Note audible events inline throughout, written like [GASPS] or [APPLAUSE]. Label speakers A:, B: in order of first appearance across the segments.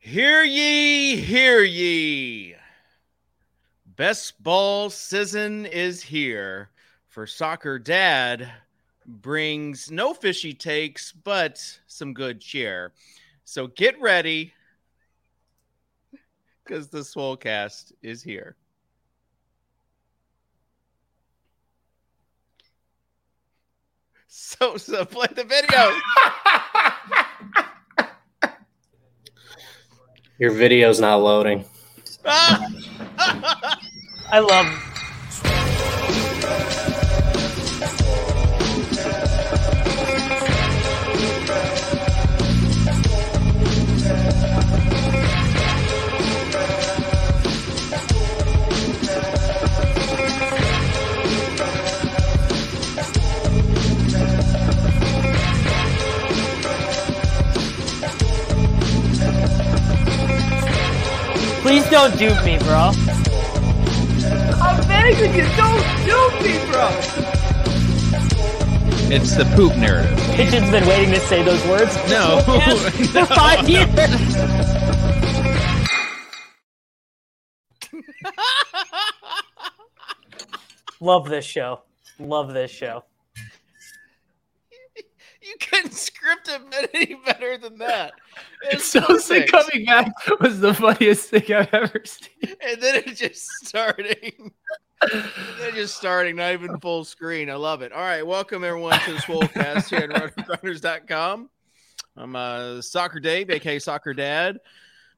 A: Hear ye, hear ye. Best ball season is here. For soccer dad brings no fishy takes, but some good cheer. So get ready because the Swolecast is here. So, so play the video. [LAUGHS]
B: Your video's not loading. [LAUGHS]
C: I love. Please don't dupe me, bro. I'm begging you, don't dupe me, bro.
D: It's the poop narrative.
C: Kitchen's been waiting to say those words.
D: No.
C: Yes, [LAUGHS] for [LAUGHS] [LAUGHS] five years. Love this show. Love this show. [LAUGHS]
A: couldn't script it any better than that. It's
E: so
A: perfect.
E: coming back was the funniest thing I've ever seen.
A: and then it just starting. They're just starting, not even full screen. I love it. All right, welcome everyone to the Swolecast here at RotoGrinders.com. I'm uh, Soccer Dave, aka Soccer Dad,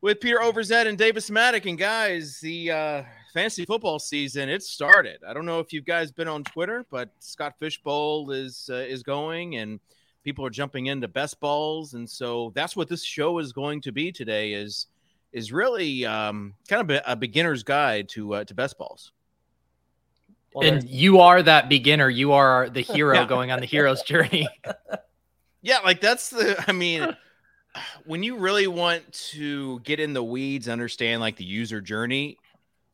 A: with Peter Overzet and Davis Mattek. And guys, the uh, fantasy football season it started. I don't know if you guys been on Twitter, but Scott Fish Bowl is uh, is going, and people are jumping into best balls, and so that's what this show is going to be today. Is is really um, kind of a, a beginner's guide to uh, to best balls.
C: Well,
E: and
C: there's-
E: you are that beginner. You are the hero [LAUGHS]
A: Yeah.
E: going on the hero's journey. [LAUGHS]
A: Yeah, like that's the. I mean, when you really want to get in the weeds, understand like the user journey.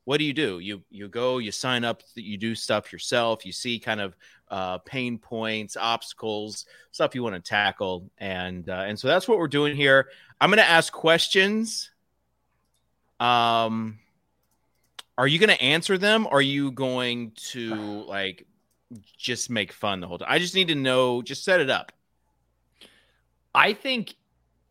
A: What do you do? You you go, you sign up, you do stuff yourself. You see kind of uh, pain points, obstacles, stuff you want to tackle, and uh, and so that's what we're doing here. I'm going to ask questions. Um, are you going to answer them? Or are you going to like just make fun the whole time? I just need to know. Just set it up.
E: I think,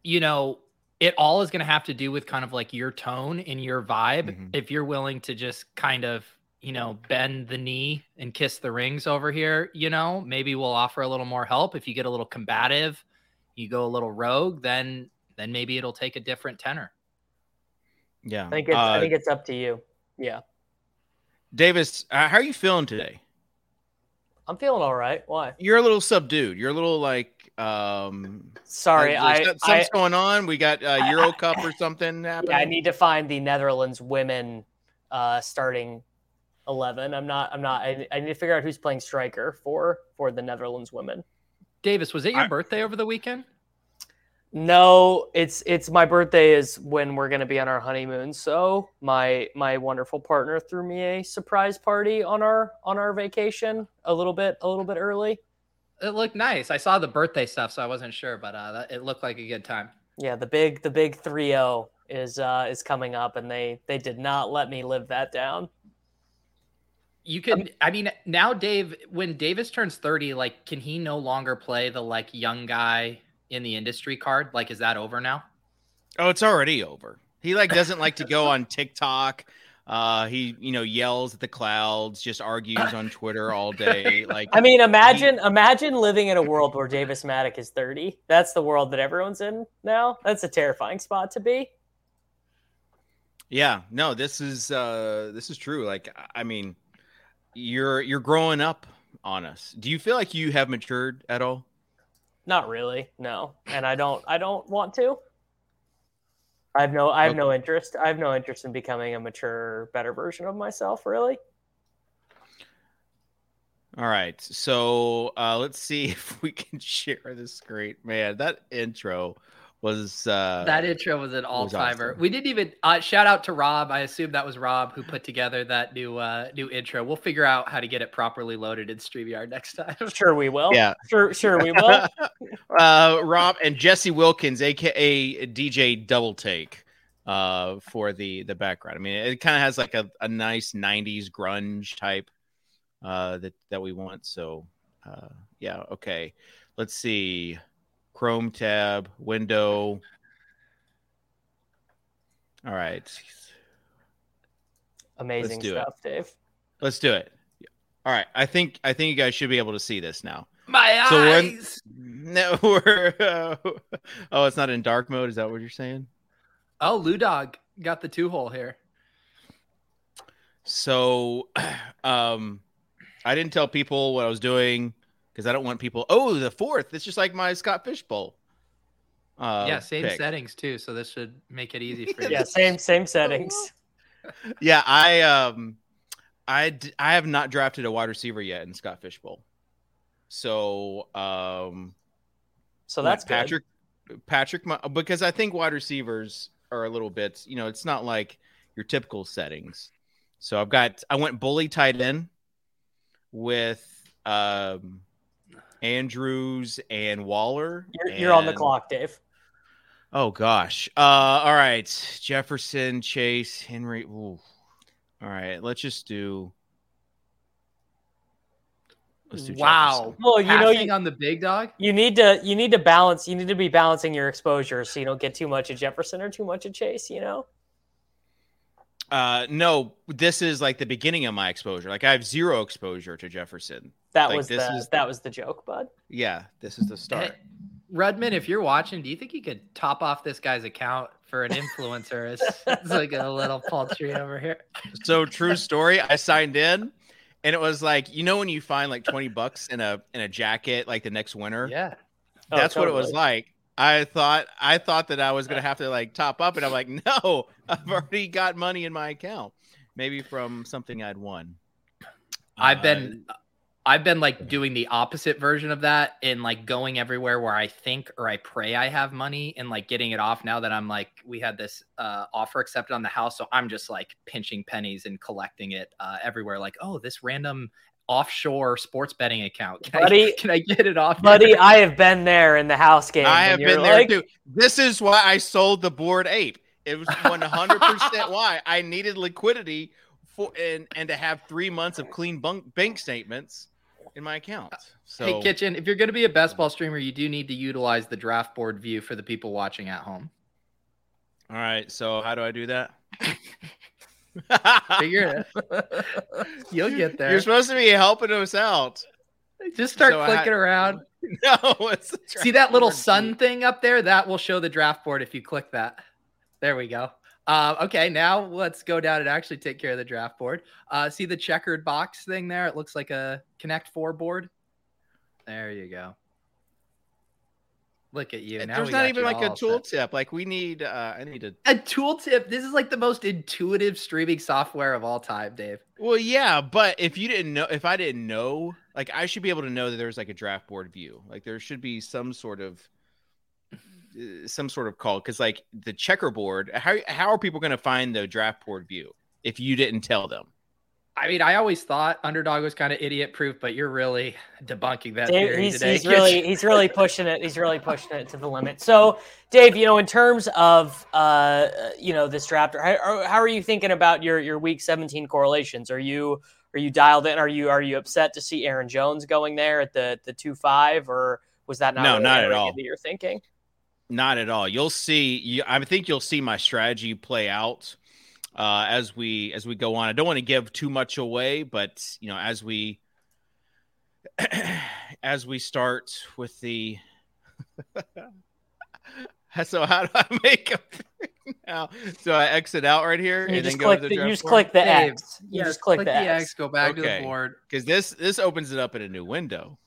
E: you know, it all is going to have to do with kind of like your tone and your vibe.
A: Mhm.
E: If you're willing to just kind of, you know, bend the knee and kiss the rings over here, you know, maybe we'll offer a little more help. If you get a little combative, you go a little rogue, then then maybe it'll take a different tenor.
A: Yeah.
C: I think it's,
A: Uh,
C: I think it's up to you. Yeah,
A: Davis, uh, how are you feeling today?
C: I'm feeling all right. Why?
A: You're a little subdued. You're a little like um
C: Sorry,
A: uh,
C: I,
A: there's
C: I,
A: something's going on. We got uh,
C: I-
A: Euro Cup or something happening.
C: yeah, I need to find the Netherlands women uh, starting eleven. I'm not. I'm not. I, I need to figure out who's playing striker for for the Netherlands women.
E: Davis, was it your
A: I-
E: birthday over the weekend?
C: No, it's it's my birthday is when we're gonna be on our honeymoon. So my my wonderful partner threw me a surprise party on our on our vacation a little bit a little bit early.
E: It looked nice. I saw the birthday stuff, so I wasn't sure, but uh, that, it looked like a good time.
C: Yeah, the big the big 3-0 is uh is coming up and they they did not let me live that down.
E: You can, I mean, now Dave, when Davis turns 30, like, can he no longer play the like young guy in the industry card? Like, is that over now?
A: Oh, it's already over. He like doesn't like to go [LAUGHS] on TikTok. Uh, he you know yells at the clouds, just argues on Twitter all day. Like
C: I mean, imagine imagine living in a world where Davis Mattek is 30. That's the world that everyone's in now. That's a terrifying spot to be.
A: Yeah, no, this is uh this is true. Like I mean, you're you're growing up on us. Do you feel like you have matured at all?
C: Not really, no. And I don't I don't want to. I have no I have no interest. I have no interest in becoming a mature, better version of myself, really.
A: All right. So uh let's see [LAUGHS] if we can share this screen. Man, that intro was uh
E: that intro was an all timer.
A: awesome.
E: We didn't even uh, shout out to Rob. I assume that was Rob who put together that new uh new intro. We'll figure out how to get it properly loaded in StreamYard next time.
C: Sure we will.
A: Yeah.
C: Sure sure we will. [LAUGHS]
A: uh Rob and Jesse Wilkins, aka DJ Double Take, uh, for the the background. I mean, it kind of has like a, a nice '90s grunge type uh, that that we want. So, uh, yeah, okay. Let's see. Chrome tab, window. All right,
C: Amazing
A: do it.
C: stuff, Dave.
A: let's do it. All right, I think I think you guys should be able to see this now.
E: My
A: So when-
E: eyes. [LAUGHS]
A: No, we're [LAUGHS] oh, it's not in dark mode. Is that what you're saying?
E: Oh, Ludog got the two hole here.
A: So, [CLEARS THROAT] um, I didn't tell people what I was doing because I don't want people. Oh, the fourth. It's just like my Scott Fish Bowl. Uh,
E: yeah, same
A: pick.
E: settings too. So this should make it easy for [LAUGHS] you.
C: Yeah, same same settings. [LAUGHS]
A: Yeah, I um, I d- I have not drafted a wide receiver yet in Scott Fish Bowl. So, um,
C: So
A: like
C: that's good.
A: Patrick. Patrick, because I think wide receivers are a little bit. You know, it's not like your typical settings. So I've got. I went bully tight end with um, Andrews and Waller.
C: You're, you're on the clock, Dave.
A: Oh gosh. Uh, all right. Jefferson, Chase, Henry. Ooh. All right. Let's just do. Let's do
E: Wow.
A: Jefferson.
C: Well, you know, you,
E: on the big dog.
C: you need to you need to balance. You need to be balancing your exposure so you don't get too much of Jefferson or too much of Chase. You know.
A: Uh, no, this is like the beginning of my exposure. Like I have zero exposure to Jefferson.
C: That
A: Like,
C: was
A: this
C: the
A: is-
C: that was the joke, bud.
A: Yeah, this is the start.
E: Hey, Rudman, if you're watching, do you think you could top off this guy's account for an influencer? it's, it's like a little paltry over here.
A: so true story. I signed in, and it was like you know when you find like twenty bucks in a in a jacket like the next winter.
E: Yeah.
C: Oh,
A: That's what it was like. I thought I thought that I was gonna have to like top up, and I'm like, no, [LAUGHS] I've already got money in my account. Maybe from something I'd won.
E: I've
A: Uh,
E: been I've been like doing the opposite version of that and like going everywhere where I think or I pray I have money and like getting it off now that I'm like we had this uh offer accepted on the house so I'm just like pinching pennies and collecting it uh everywhere like oh this random offshore sports betting account can,
C: Buddy-
E: I, [LAUGHS] can I get it off
C: buddy.
E: here?
C: I have been there in the house game.
A: I have been there
C: like,
A: too. This is why I sold the Bored Ape. It was 100 percent [LAUGHS] why I needed liquidity for and and to have three months of clean bunk, bank statements in my account. Uh, so
E: Hey Kitchen, if you're going to be a best ball streamer, you do need to utilize the draft board view for the people watching at home.
A: all right. So how do I do that? [LAUGHS]
E: Figure it. [LAUGHS] You'll get there.
A: You're supposed to be helping us out.
E: Just start
A: So
E: clicking around. [LAUGHS]
A: No, it's
E: See that little sun
A: view.
E: thing up there? That will show the draft board if you click that. There we go. Uh, okay, now let's go down and actually take care of the draft board. Uh, see the checkered box thing there? It looks like a Connect Four board. There you go. Look at you. Now
A: There's not even like a tooltip. Like we need. uh I need to.
E: A tooltip. This is like the most intuitive streaming software of all time, Dave.
A: Well, yeah, but if you didn't know, if I didn't know, like I should be able to know that there's like a draft board view. Like there should be some sort of some sort of call because like the checkerboard. How how are people going to find the draft board view if you didn't tell them?
E: I mean, I always thought underdog was kind of idiot proof, but you're really debunking that
C: Dave,
E: theory
C: he's,
E: today.
C: he's really [LAUGHS] he's really pushing it. He's really pushing it to the limit. So, Dave, you know, in terms of uh, you know this draft, how, how are you thinking about your your week 17 correlations? Are you are you dialed in? Are you are you upset to see Aaron Jones going there at the the two five, or Was that not
A: No,
C: really
A: not at all.
C: That you're thinking.
A: Not at all. You'll see. You, I think you'll see my strategy play out uh, as we as we go on. I don't want to give too much away, but you know, as we [CLEARS THROAT] as we start with the. [LAUGHS] so how do I make a now? So I exit out right here
C: You
A: and
C: just
A: then go
C: click
A: to the
C: the, you just
A: form?
C: click the
E: Dave,
C: X. You
E: Yes,
C: just click, the, X.
E: X. Go back to the board.
A: because this this opens it up in a new window.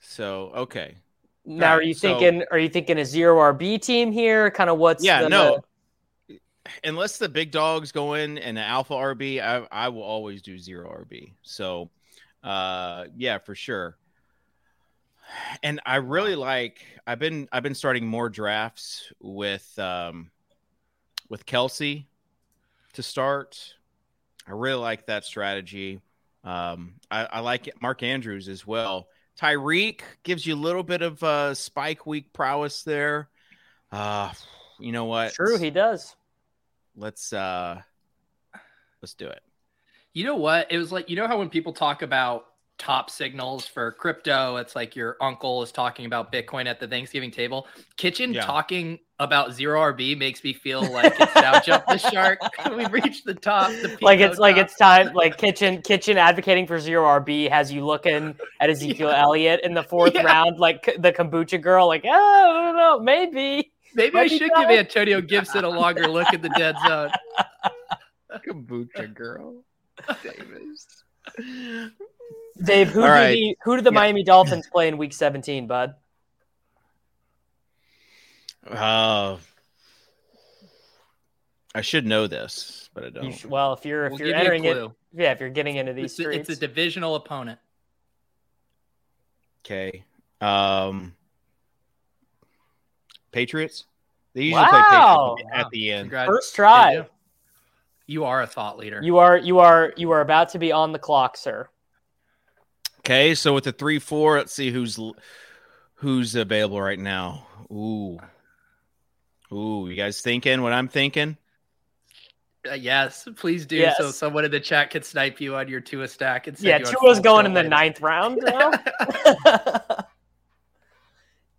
A: So okay,
C: Now, are you
A: so-
C: thinking? Are you thinking a zero RB team here? Kind of what's
A: yeah,
C: the,
A: no. Unless the big dogs go in and the alpha RB, I I will always do zero RB. So, uh, yeah, for sure. And I really like. I've been I've been starting more drafts with um with Kelce to start. I really like that strategy. Um, I, I like it. Mark Andrews as well. Tyreek gives you a little bit of uh, spike week prowess there. Uh, you know what?
C: True, he does.
A: let's uh let's do it.
E: You know what? It was like you know how when people talk about top signals for crypto, it's like your uncle is talking about Bitcoin at the Thanksgiving table. Kitchen
A: Yeah.
E: talking about zero RB makes me feel like it's now jumped the shark. [LAUGHS] We've reached the top. The
C: Like
E: Pico
C: it's like it's time. Like kitchen kitchen advocating for zero RB has you looking at [LAUGHS] Ezekiel Elliott in the fourth
E: Yeah.
C: round, like the kombucha girl. Like, oh, I don't know, maybe.
E: Maybe I
C: Might be
E: should
C: time.
E: give Antonio Gibson a longer look at the dead zone. [LAUGHS]
A: Kombucha girl. Davis.
C: Dave, who
A: All
C: do
A: right.
C: the who do the
A: Yeah.
C: Miami Dolphins play in Week 17, bud?
A: Uh, I should know this, but I
C: You
A: don't.
C: sh- well, if you're if
E: We'll
C: you're
E: give you
C: entering it, yeah, if you're getting into these
E: It's a, it's a divisional opponent.
A: Okay. Um, Patriots. They usually
C: Wow.
A: play Patriots at the end.
E: Congrats.
C: first try.
E: You are a thought leader.
C: You are you are you are about to be on the clock, sir.
A: Okay, so with the three four, let's see who's who's available right now. Ooh, ooh, you guys thinking what I'm thinking?
E: Uh, yes, please do. So someone in the chat can snipe you on your Tua stack and send
C: Yeah,
E: you on
C: Tua's going in the
E: later.
C: ninth round. [LAUGHS] [LAUGHS]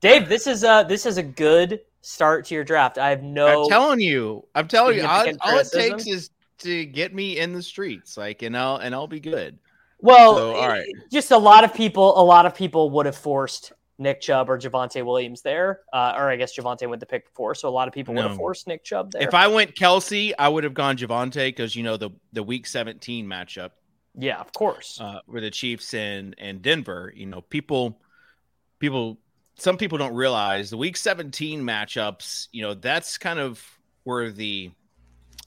C: Dave, this is a this is a good start to your draft. I have no
A: I'm telling you, I'm telling you, all, all it takes is to get me in the streets, like, and I'll and I'll be good.
C: well,
A: So, all right.
C: just a lot of people. A lot of people would have forced Nick Chubb or Javonte Williams there, uh, or I guess Javonte went the pick before, so a lot of people would have forced Nick Chubb there.
A: If I went Kelce, I would have gone Javonte because you know the the Week 17 matchup
C: yeah, of course.
A: uh, with the Chiefs and and Denver. You know, people, people, some people don't realize the Week 17 matchups. You know, that's kind of where the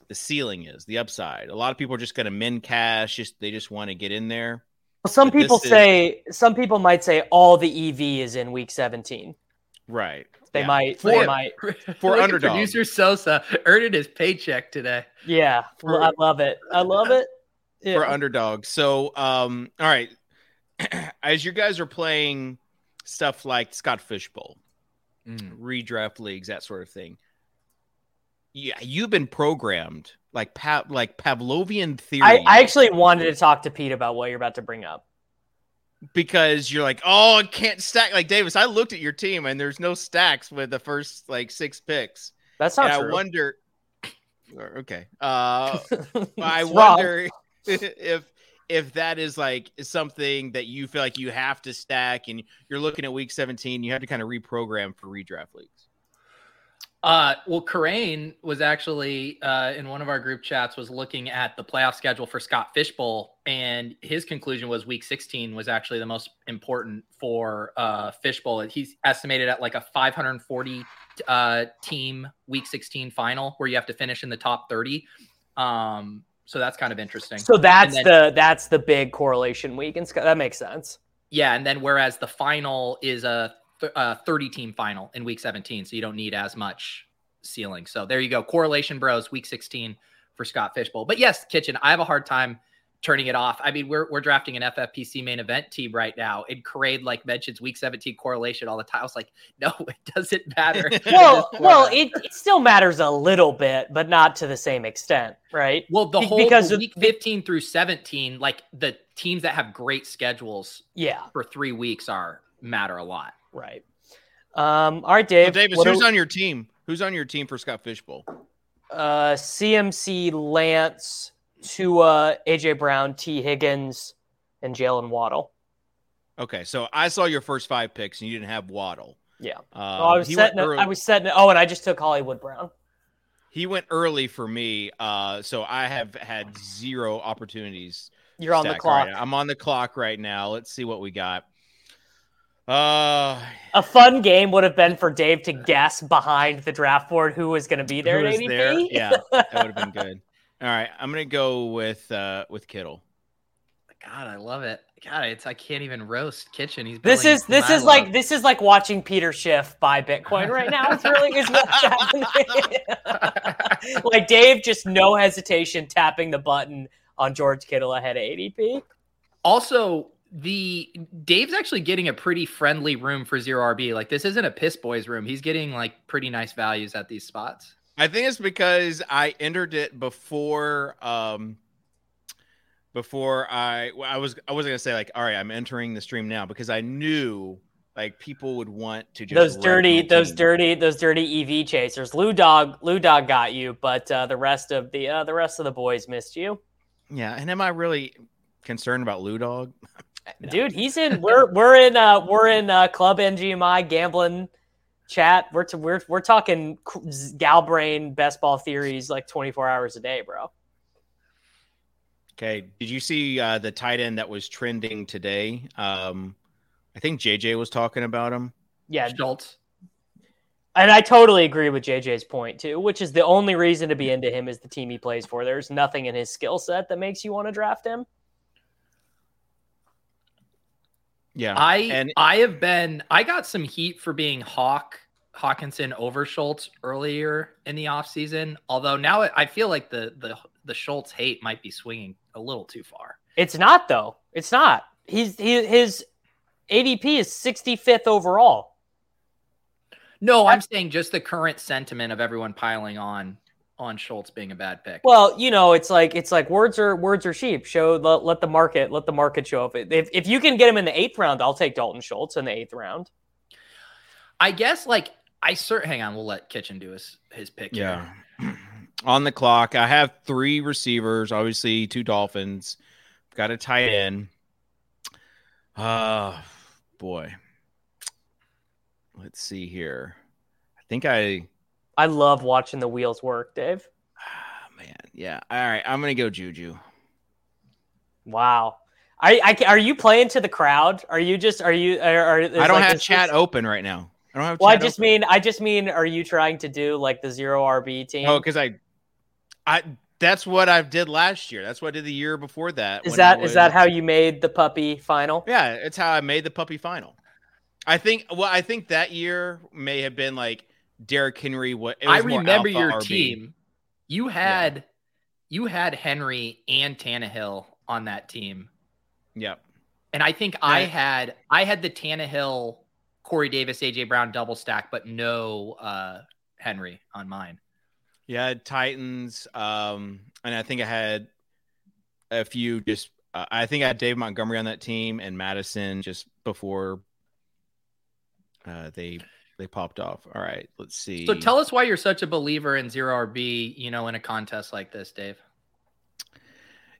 A: the ceiling is, the upside. A lot of people are just going to min cash. Just they just want to get in there.
C: Well, some
A: but this
C: people
A: is-
C: say some people might say all the EV is in week 17.
A: Right.
C: They
A: Yeah.
C: might
A: For-
C: they might [LAUGHS]
A: for
E: Look
A: underdog.
E: Producer Sosa earning his paycheck today.
C: yeah.
A: For-
C: I love it. I love it. [LAUGHS] Yeah.
A: for underdog. So, um, all right, [CLEARS THROAT] as you guys are playing stuff like Scott Fish Bowl, redraft leagues, that sort of thing. Yeah, you've been programmed like pa- like Pavlovian theory.
C: I, I actually wanted to talk to Pete about what you're about to bring up.
A: because you're like, oh, I can't stack like Davis. I looked at your team and there's no stacks with the first like six picks,
C: That's not
A: and
C: true.
A: I wonder. Okay, uh, [LAUGHS] I wonder [LAUGHS] if if that is like something that you feel like you have to stack and you're looking at week 17 you have to kind of reprogram for redraft leagues
E: Uh, well, Karain was actually uh, in one of our group chats was looking at the playoff schedule for Scott Fish Bowl, and his conclusion was Week 16 was actually the most important for uh, Fish Bowl. He's estimated at like a 540 uh, team Week 16 final, where you have to finish in the top 30. Um, so that's kind of interesting.
C: so that's
E: And
C: the that's the big correlation week, and that makes sense.
E: Yeah, and then whereas the final is a, th- a 30 team final in week 17, so you don't need as much ceiling. So there you go. Correlation Bros, week 16 for Scott Fish Bowl. But yes, Kitchen, I have a hard time turning it off. I mean, we're, we're drafting an FFPC main event team right now, and Parade like mentions week 17 correlation all the time. I was like, [LAUGHS] no, it doesn't matter. [LAUGHS]
C: Well, well, it, it still matters a little bit, but not to the same extent, right?
E: well, the
C: Be-
E: whole
C: because
E: the
C: of-
E: week 15 through 17, like the teams that have great schedules
C: Yeah,
E: for three weeks are matter a lot.
C: Right. Um, all right, Dave.
A: So Davis, who's on your team? Who's on your team for Scott Fish Bowl?
C: uh, CMC, Lance, Tua, AJ Brown, Tee Higgins, and Jaylen Waddle.
A: Okay, so I saw your first five picks and you didn't have Waddle.
C: Yeah.
A: Um,
C: Oh, I was setting.
A: early-
C: I was setting. Oh, and I just took Hollywood Brown.
A: he went early for me, uh, so I have had zero opportunities.
C: You're on the clock.
A: right. I'm on the clock right now. Let's see what we got. Uh,
C: A fun game would have been for Dave to guess behind the draft board who was going to be there
A: who
C: at
A: is
C: ADP.
A: there? Yeah, that would have been [LAUGHS] good. All right, I'm gonna go with uh, with Kittle.
E: God, I love it. God, it's I can't even roast kitchen. He's
C: This is this
E: my
C: is like this is like watching Peter Schiff buy Bitcoin right now. It's really is what's [LAUGHS] happening. [LAUGHS] like Dave, just no hesitation tapping the button on George Kittle ahead of ADP.
E: Also, the Dave's actually getting a pretty friendly room for zero RB. Like this isn't a piss boys room. He's getting like pretty nice values at these spots.
A: I think it's because I entered it before um before I I was I wasn't gonna say like all right I'm entering the stream now because I knew like people would want to just
C: Those dirty, those
A: team.
C: dirty, those dirty EV chasers. Lou Dog, Lou Dog got you, but uh, the rest of the uh, the rest of the boys missed you.
A: yeah and am I really concerned about Lou Dog [LAUGHS]
C: Dude, he's in. We're we're in. Uh, we're in uh, Club NGMI gambling chat. We're to, we're we're talking Galbrain best ball theories like twenty four hours a day, bro.
A: okay did you see uh the tight end that was trending today um I think JJ was talking about him
C: Yeah,
E: Schultz.
C: and I totally agree with JJ's point too, which is the only reason to be into him is the team he plays for. There's nothing in his skill set that makes you want to draft him.
A: Yeah
E: I
A: and
E: I have been I got some heat for being Hawk Hockenson over Schultz earlier in the offseason. Although now I I feel like the the the Schultz hate might be swinging a little too far.
C: It's not though. It's not. He's he, his ADP is 65th overall.
E: No, I'm saying just the current sentiment of everyone piling on on Schultz being a bad pick.
C: Well, you know, it's like it's like words are words are cheap. Show let, let the market let the market show up. If if you can get him in the eighth round, I'll take Dalton Schultz in the eighth round.
E: I guess like I cert. Hang on, we'll let Kitchen do his his pick.
A: Yeah.
E: here. [CLEARS THROAT]
A: On the clock, I have three receivers, obviously two Dolphins. Got a tight end. Uh boy. Let's see here. I think I
C: I love watching the wheels work, Dave.
A: ah, man, yeah. All right, I'm gonna go Juju.
C: Wow. I, I are you playing to the crowd? Are you just are you are, are
A: I don't
C: like
A: have chat open right now. I don't have
C: Well, I just
A: open.
C: mean I just mean are you trying to do like the zero RB team?
A: Oh, because I I that's what I did last year. That's what I did the year before that.
C: is that
A: it
C: is that how you made the puppy final?
A: Yeah, it's how I made the puppy final. I think. Well, I think that year may have been like Derrick Henry. What it
E: I
A: was more
E: remember your
A: RB.
E: team. You had you had Henry and Tannehill on that team,
A: Yep.
E: and I think I had I had the Tannehill, Corey Davis, AJ Brown double stack, but no uh, Henry on mine.
A: Yeah, Titans. Um, and I think I had a few. Just uh, I think I had Dave Montgomery on that team and Madison just before uh, they they popped off. All right, let's see.
E: So tell us why you're such a believer in zero RB, you know, in a contest like this, Dave.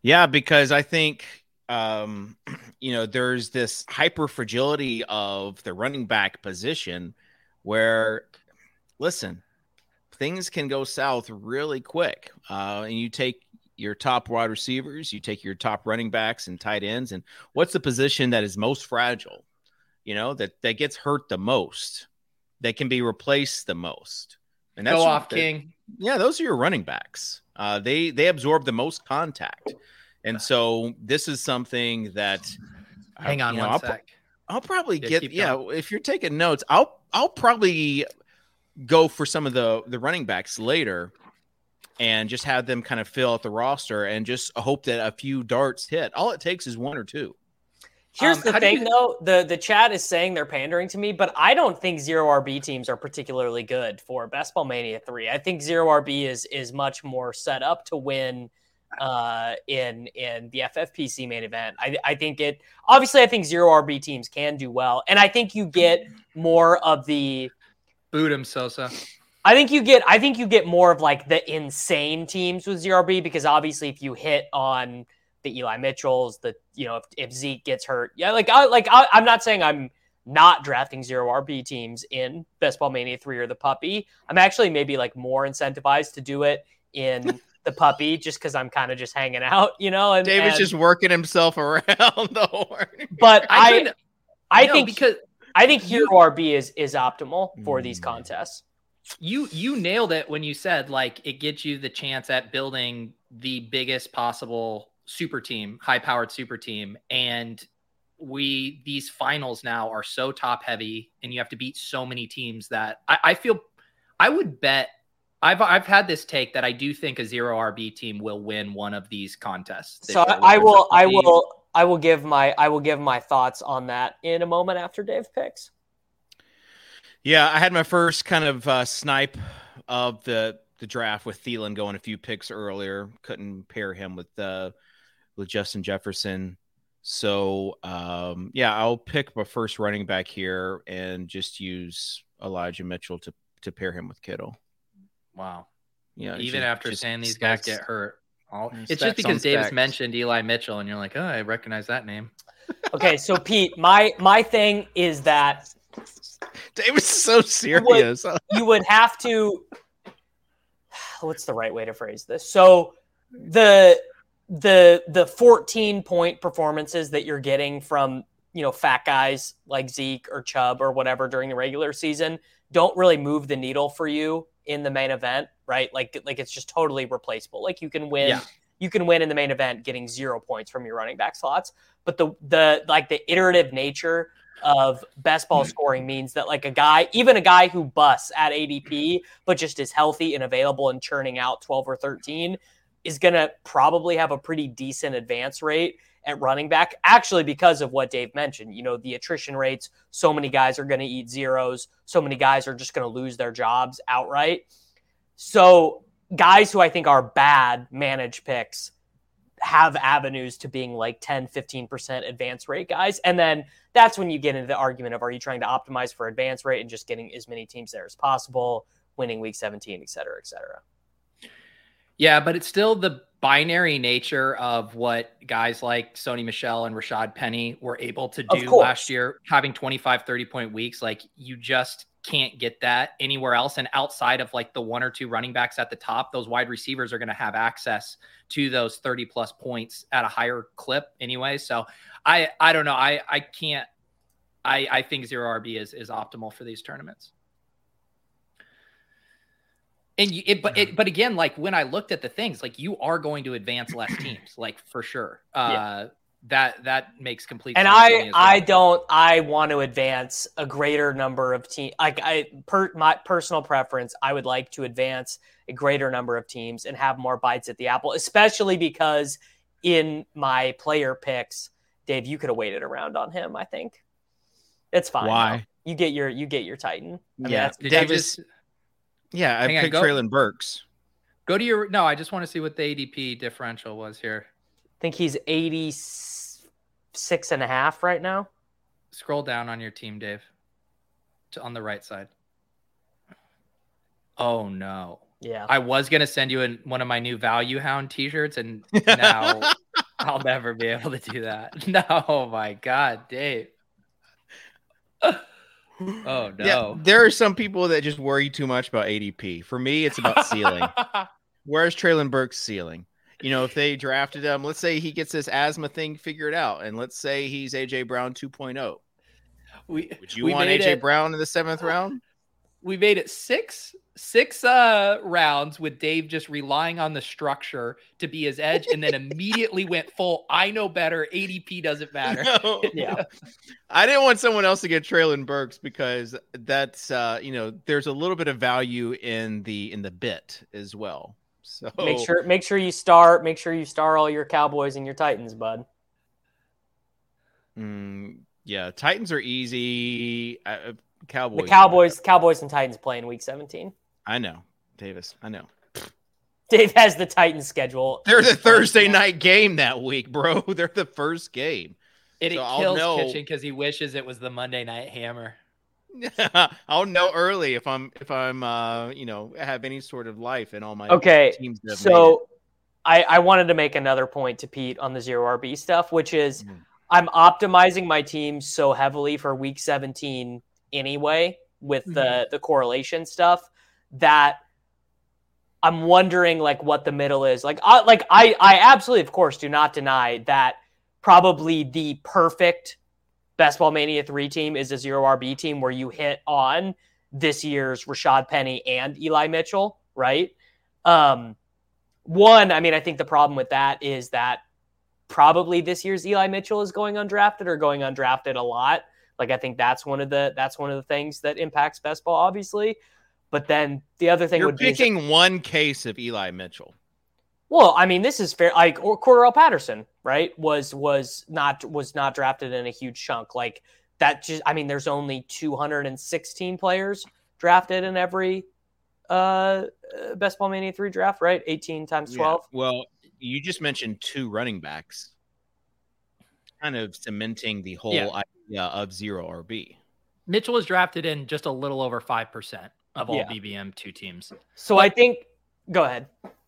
A: Yeah, because I think um, [CLEARS THROAT] you know there's this hyper fragility of the running back position where listen, things can go south really quick. Uh, and you take your top wide receivers, you take your top running backs and tight ends, and what's the position that is most fragile? You know that that gets hurt the most, that can be replaced the most. And
E: Go off,
A: that-
E: King.
A: yeah, those are your running backs. Uh, they they absorb the most contact, and so this is something that.
E: Hang on
A: you know,
E: one
A: I'll,
E: sec.
A: I'll probably
E: Yeah,
A: get yeah. If you're taking notes, I'll I'll probably go for some of the the running backs later, and just have them kind of fill out the roster, and just hope that a few darts hit. All it takes is one or two.
C: Here's
E: Um,
C: the thing,
E: you-
C: though. the The chat is saying they're pandering to me, but I don't think zero RB teams are particularly good for Best Ball Mania three. I think zero RB is is much more set up to win uh, in in the FFPC main event. I, I think it obviously I think zero RB teams can do well, and I think you get more of the
E: boot him Sosa.
C: I think you get I think you get more of like the insane teams with zero RB because obviously if you hit on the Eli Mitchells, the you know if, if Zeke gets hurt, yeah, like I like I, I'm not saying I'm not drafting zero RB teams in Best Ball Mania 3 or the puppy. I'm actually maybe like more incentivized to do it in [LAUGHS] the puppy just because I'm kind of just hanging out, you know. And
A: David's
C: and,
A: just working himself [LAUGHS] around the horn.
C: But I, I, I
E: no,
C: think
E: because
C: I think Hero RB is is optimal for these
A: Mm.
C: contests.
E: you you nailed it when you said like it gets you the chance at building the biggest possible super team, high powered super team, and we these finals now are so top heavy, and you have to beat so many teams that I, I feel I would bet. I've I've had this take that I do think a zero RB team will win one of these contests.
C: So I will I will I will give my I will give my thoughts on that in a moment after Dave picks.
A: Yeah, I had my first kind of uh, snipe of the the draft with Thielen going a few picks earlier. Couldn't pair him with uh, with Justin Jefferson. So um, yeah, I'll pick my first running back here and just use Elijah Mitchell to to pair him with Kittle.
E: Wow.
A: Yeah,
E: Even
A: ju-
E: after
A: just
E: saying these guys get hurt. All,
A: Mm,
E: it's just because Davis
A: specs.
E: mentioned Eli Mitchell, and you're like, oh, I recognize that name. [LAUGHS]
C: Okay, so Pete, my my thing is that
A: David's so serious.
C: you would have to [SIGHS] what's the right way to phrase this so the the the 14 point performances that you're getting from you know fat guys like zeke or chubb or whatever during the regular season don't really move the needle for you in the main event right like like it's just totally replaceable like you can win
E: Yeah.
C: you can win in the main event getting zero points from your running back slots but the the like the iterative nature of best ball scoring means that like a guy, even a guy who busts at ADP, but just is healthy and available and churning out 12 or 13, is going to probably have a pretty decent advance rate at running back, actually, because of what Dave mentioned. You know, the attrition rates, so many guys are going to eat zeros, so many guys are just going to lose their jobs outright. So, guys who I think are bad managed picks have avenues to being like 10, 15% advance rate guys. And then that's when you get into the argument of are you trying to optimize for advance rate and just getting as many teams there as possible, winning week 17, et cetera, et cetera.
E: Yeah, but it's still the binary nature of what guys like Sony Michel and Rashad Penny were able to do last year, having 25, 30 point weeks. Like you just can't get that anywhere else. And outside of like the one or two running backs at the top, those wide receivers are going to have access to those 30 plus points at a higher clip anyway. So I I don't know. I I can't I I think zero RB is is optimal for these tournaments. And you, it, but it, but again, like when I looked at the things, like you are going to advance less teams, like for sure. Uh, That that makes complete
C: And
E: sense.
C: I,
E: me as
C: I don't, I want to advance a greater number of teams. Like I, per my personal preference, I would like to advance a greater number of teams and have more bites at the apple, especially because in my player picks, Dave, you could have waited around on him. I think it's fine.
A: Why?
C: though. You get your, you get your Titan. I mean,
A: Yeah.
C: that's-
E: Did you
A: Davis-
E: just
A: Yeah, I
E: Hang on,
A: picked
E: go-
A: Treylon Burks.
E: go to your? No, I just want to see what the ADP differential was here.
C: I think he's 86 and a half right now.
E: Scroll down on your team, Dave, to on the right side. Oh no.
C: Yeah.
E: I was gonna send you in one of my new Value Hound T-shirts, and [LAUGHS] now I'll never be able to do that. [LAUGHS] No, my God, Dave. [LAUGHS] Oh no.
A: Yeah, there are some people that just worry too much about ADP. For me, it's about ceiling. [LAUGHS] Where's Treylon Burks' ceiling? You know, if they drafted him, let's say he gets this asthma thing figured out, and let's say he's AJ Brown 2.0.
E: we
A: Would you
E: we
A: want AJ
E: it-
A: Brown in the seventh round?
E: we made it six six uh rounds with Dave just relying on the structure to be his edge, and then immediately went full. I know better. ADP doesn't [LAUGHS] matter.
A: No. [LAUGHS]
C: Yeah.
A: I didn't want someone else to get Treylon Burks because that's uh, you know, there's a little bit of value in the in the bit as well. So
C: Make sure, make sure you start make sure you star all your Cowboys and your Titans, bud.
A: Mm, yeah, Titans are easy. Uh, uh, Cowboys.
C: The Cowboys, Cowboys and Titans play in Week 17.
A: I know, Davis. I know.
C: Dave has the Titans schedule.
A: They're the Thursday night game that week, bro. [LAUGHS] They're the first game.
E: It,
A: So
E: it
A: I'll
E: kills
A: know-
E: Kitchen because he wishes it was the Monday Night Hammer. [LAUGHS]
A: I'll know early if I'm if I'm uh you know have any sort of life in all my
C: Okay,
A: teams that
C: So I, I wanted to make another point to Pete on the zero RB stuff, which is
A: Mhm.
C: I'm optimizing my team so heavily for week 17 anyway with the the correlation stuff that I'm wondering like what the middle is. Like I like I I absolutely of course do not deny that probably the perfect Best Ball Mania 3 team is a zero RB team where you hit on this year's Rashad Penny and Eli Mitchell, right? Um one, I mean, I think the problem with that is that probably this year's Eli Mitchell is going undrafted or going undrafted a lot. Like I think that's one of the that's one of the things that impacts best ball, obviously. But then the other thing
A: You're
C: would be
A: picking one case of Eli Mitchell.
C: well, I mean, this is fair. Like or Cordell Patterson, right? Was was not was not drafted in a huge chunk. Like that. Just I mean, there's only 216 players drafted in every uh uh, best ball mania three draft, right? 18 times 12.
A: Yeah. Well, you just mentioned two running backs, kind of cementing the whole
E: Yeah.
A: idea of zero RB.
E: Mitchell was drafted in just a little over 5% of all
C: Yeah.
E: BBM two teams.
C: So I think. Go ahead.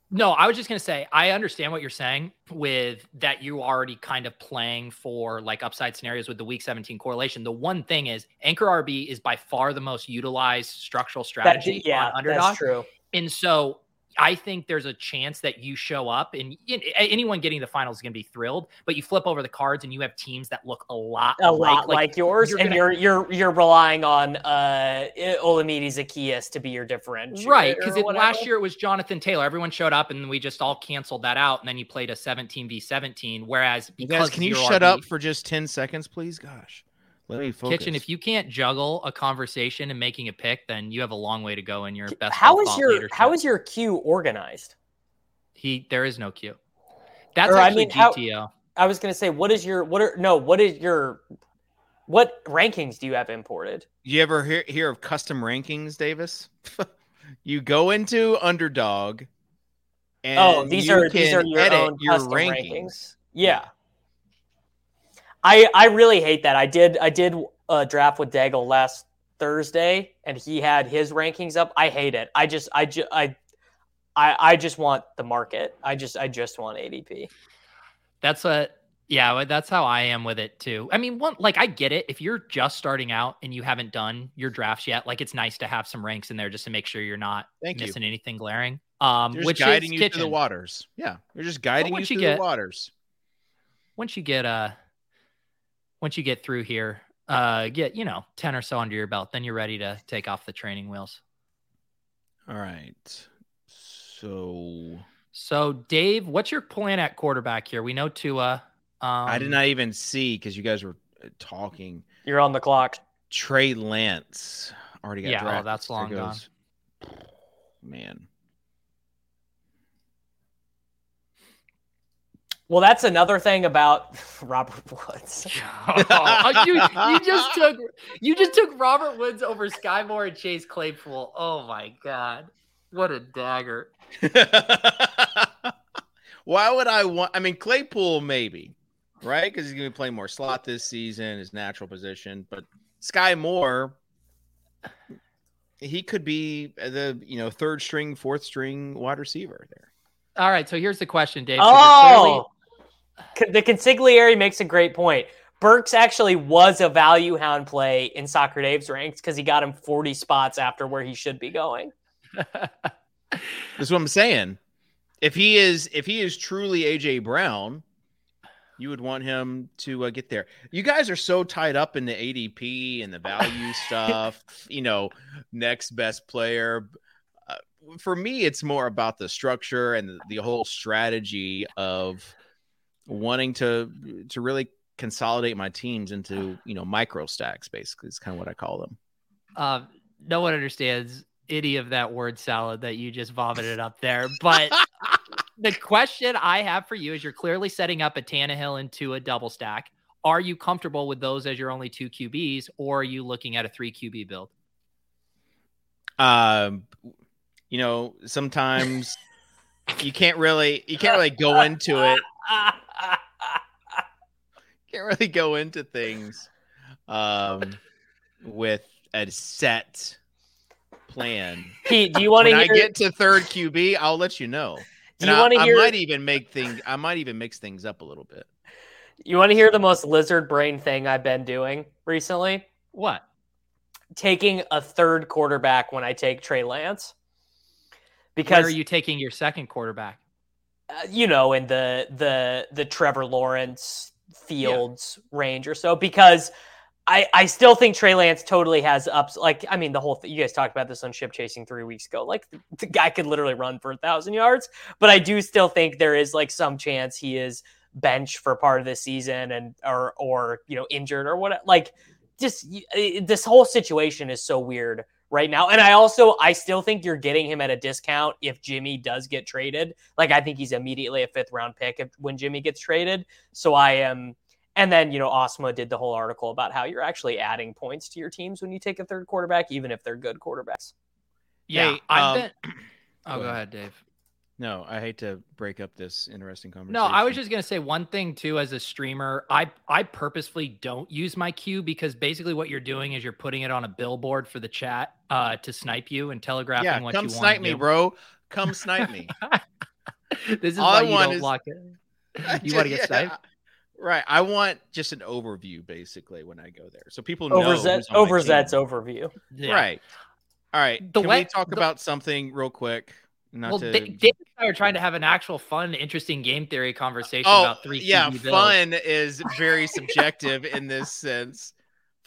E: No, I was just going to say, I understand what you're saying with that you already kind of playing for like upside scenarios with the week 17 correlation. The one thing is Anchor RB is by far the most utilized structural
C: That,
E: strategy
C: yeah,
E: on underdog.
C: that's true.
E: And so I think there's a chance that you show up and y- anyone getting the finals is going to be thrilled, but you flip over the cards and you have teams that look a lot
C: a lot
E: like,
C: like, yours,
E: you're
C: and
E: gonna-
C: you're you're you're relying on uh Olamide Zaccheaus to be your differential,
E: Right, because
C: or
E: last year it was Jonathan Taylor. Everyone showed up, and we just all canceled that out. And then you played a 17 v 17. Whereas,
A: You guys, can you shut
E: RB
A: up for just ten seconds, please? Gosh, let me focus.
E: Kitchen? If you can't juggle a conversation and making a pick, then you have a long way to go in your best.
C: how
E: ball
C: is
E: thought
C: your
E: leadership.
C: how is your queue organized?
E: he? There is no queue. That's
C: Or, I
E: actually
C: mean, how-
E: GTO.
C: I was gonna say, what is your what are no what is your what rankings do you have imported?
A: you ever hear hear of custom rankings, Davis? [LAUGHS] you go into underdog. And
C: oh, these
A: you
C: are these are your
A: edit
C: own
A: your
C: custom
A: rankings.
C: rankings. Yeah. I I really hate that. I did I did a draft with Daigle last Thursday, and he had his rankings up. I hate it. I just I just I. I, I just want the market. I just I just want ADP.
E: That's a yeah. That's how I am with it too. I mean, one like I get it. If you're just starting out and you haven't done your drafts yet, like it's nice to have some ranks in there just to make sure you're not
A: Thank you.
E: missing anything glaring. Um,
A: You're
E: which
A: just guiding
E: is
A: you through the waters. Yeah, you're just guiding you
E: once
A: through
E: you get-
A: the waters.
E: once you get uh once you get through here uh get you know 10 or so under your belt then you're ready to take off the training wheels
A: All right. So
E: so dave what's your plan at quarterback here we know Tua. um
A: I did not even see because you guys were uh, talking.
C: You're on the clock.
A: Trey Lance already got
E: Yeah, oh,
A: drafted.
E: that's
A: so there
E: long gone. [SIGHS]
A: Man,
C: Well, that's another thing about [LAUGHS] Robert Woods. [LAUGHS]
E: Oh, you, you just took you just took robert woods over sky moore and chase claypool oh my god what a dagger [LAUGHS]
A: Why would I want? I mean, Claypool maybe, right? Because he's going to be playing more slot this season, his natural position. But Sky Moore, he could be the you know third string, fourth string wide receiver there.
E: all right so here's the question dave 'cause you're oh! clearly-
C: Oh, C- the consigliere makes a great point. Burks actually was a value hound play in Soccer Dave's ranks because he got him 40 spots after where he should be going. [LAUGHS]
A: That's what I'm saying. If he is, if he is truly AJ Brown, you would want him to uh, get there. You guys are so tied up in the ADP and the value [LAUGHS] stuff. You know, next best player. Uh, for me, it's more about the structure and the, the whole strategy of wanting to to really consolidate my teams into you know micro stacks. Basically, is kind of what I call them.
E: Um, no one understands any of that word salad that you just vomited up there. But [LAUGHS] the question I have for you is you're clearly setting up a Tannehill into a double stack. Are you comfortable with those as your only two QBs, or are you looking at a three QB build?
A: Um, you know, sometimes [LAUGHS] you can't really you can't really go into it. [LAUGHS] Can't really go into things um with a set plan.
C: Pete, do you want
A: When
C: to
A: I
C: hear?
A: get to third QB, I'll let you know.
C: do
A: And
C: you
A: I-
C: want to
A: I might even make things. I might even mix things up a little bit.
C: You want to hear the most lizard brain thing I've been doing recently?
E: What?
C: Taking a third quarterback when I take Trey Lance.
E: Where
C: Because
E: are you taking your second quarterback?
C: uh, you know, in the the the Trevor Lawrence Fields range or so. Because I I still think Trey Lance totally has ups. Like I mean, the whole th- you guys talked about this on ship chasing three weeks ago. Like the, the guy could literally run for a thousand yards. But I do still think there is like some chance he is bench for part of the season and or or you know injured or what like just eh, this whole situation is so weird right now and i also i still think you're getting him at a discount if jimmy does get traded like i think he's immediately a fifth round pick if, when jimmy gets traded so i am and then you know osma did the whole article about how you're actually adding points to your teams when you take a third quarterback even if they're good quarterbacks
E: Yeah,
A: Hey,
E: I've
A: um,
E: been. [CLEARS THROAT] Oh,
A: go
E: go
A: ahead.
E: ahead, Dave.
A: No, I hate to break up this interesting conversation.
E: No, I was just gonna say one thing too. As a streamer, I I purposefully don't use my queue because basically what you're doing is you're putting it on a billboard for the chat uh, to snipe you and telegraphing
A: yeah.
E: what you want.
A: Come snipe me,
E: do.
A: bro. Come [LAUGHS] snipe me.
E: this is
A: All
E: why
A: I
E: you
A: want
E: don't
A: is-
E: lock it. [LAUGHS] You want to get
A: yeah.
E: sniped?
A: Right. I want just an overview basically when I go there, so people know.
C: over
A: who's
C: Zet,
A: on my team.
C: Overview
E: Yeah.
A: Right. All right.
E: The
A: Can
E: way-
A: we talk
E: the-
A: about something real quick? Not
E: Well,
A: to.
E: Dave and I are trying to have an actual fun, interesting game theory conversation
A: oh,
E: about three.
A: yeah. Fun is very subjective in this sense.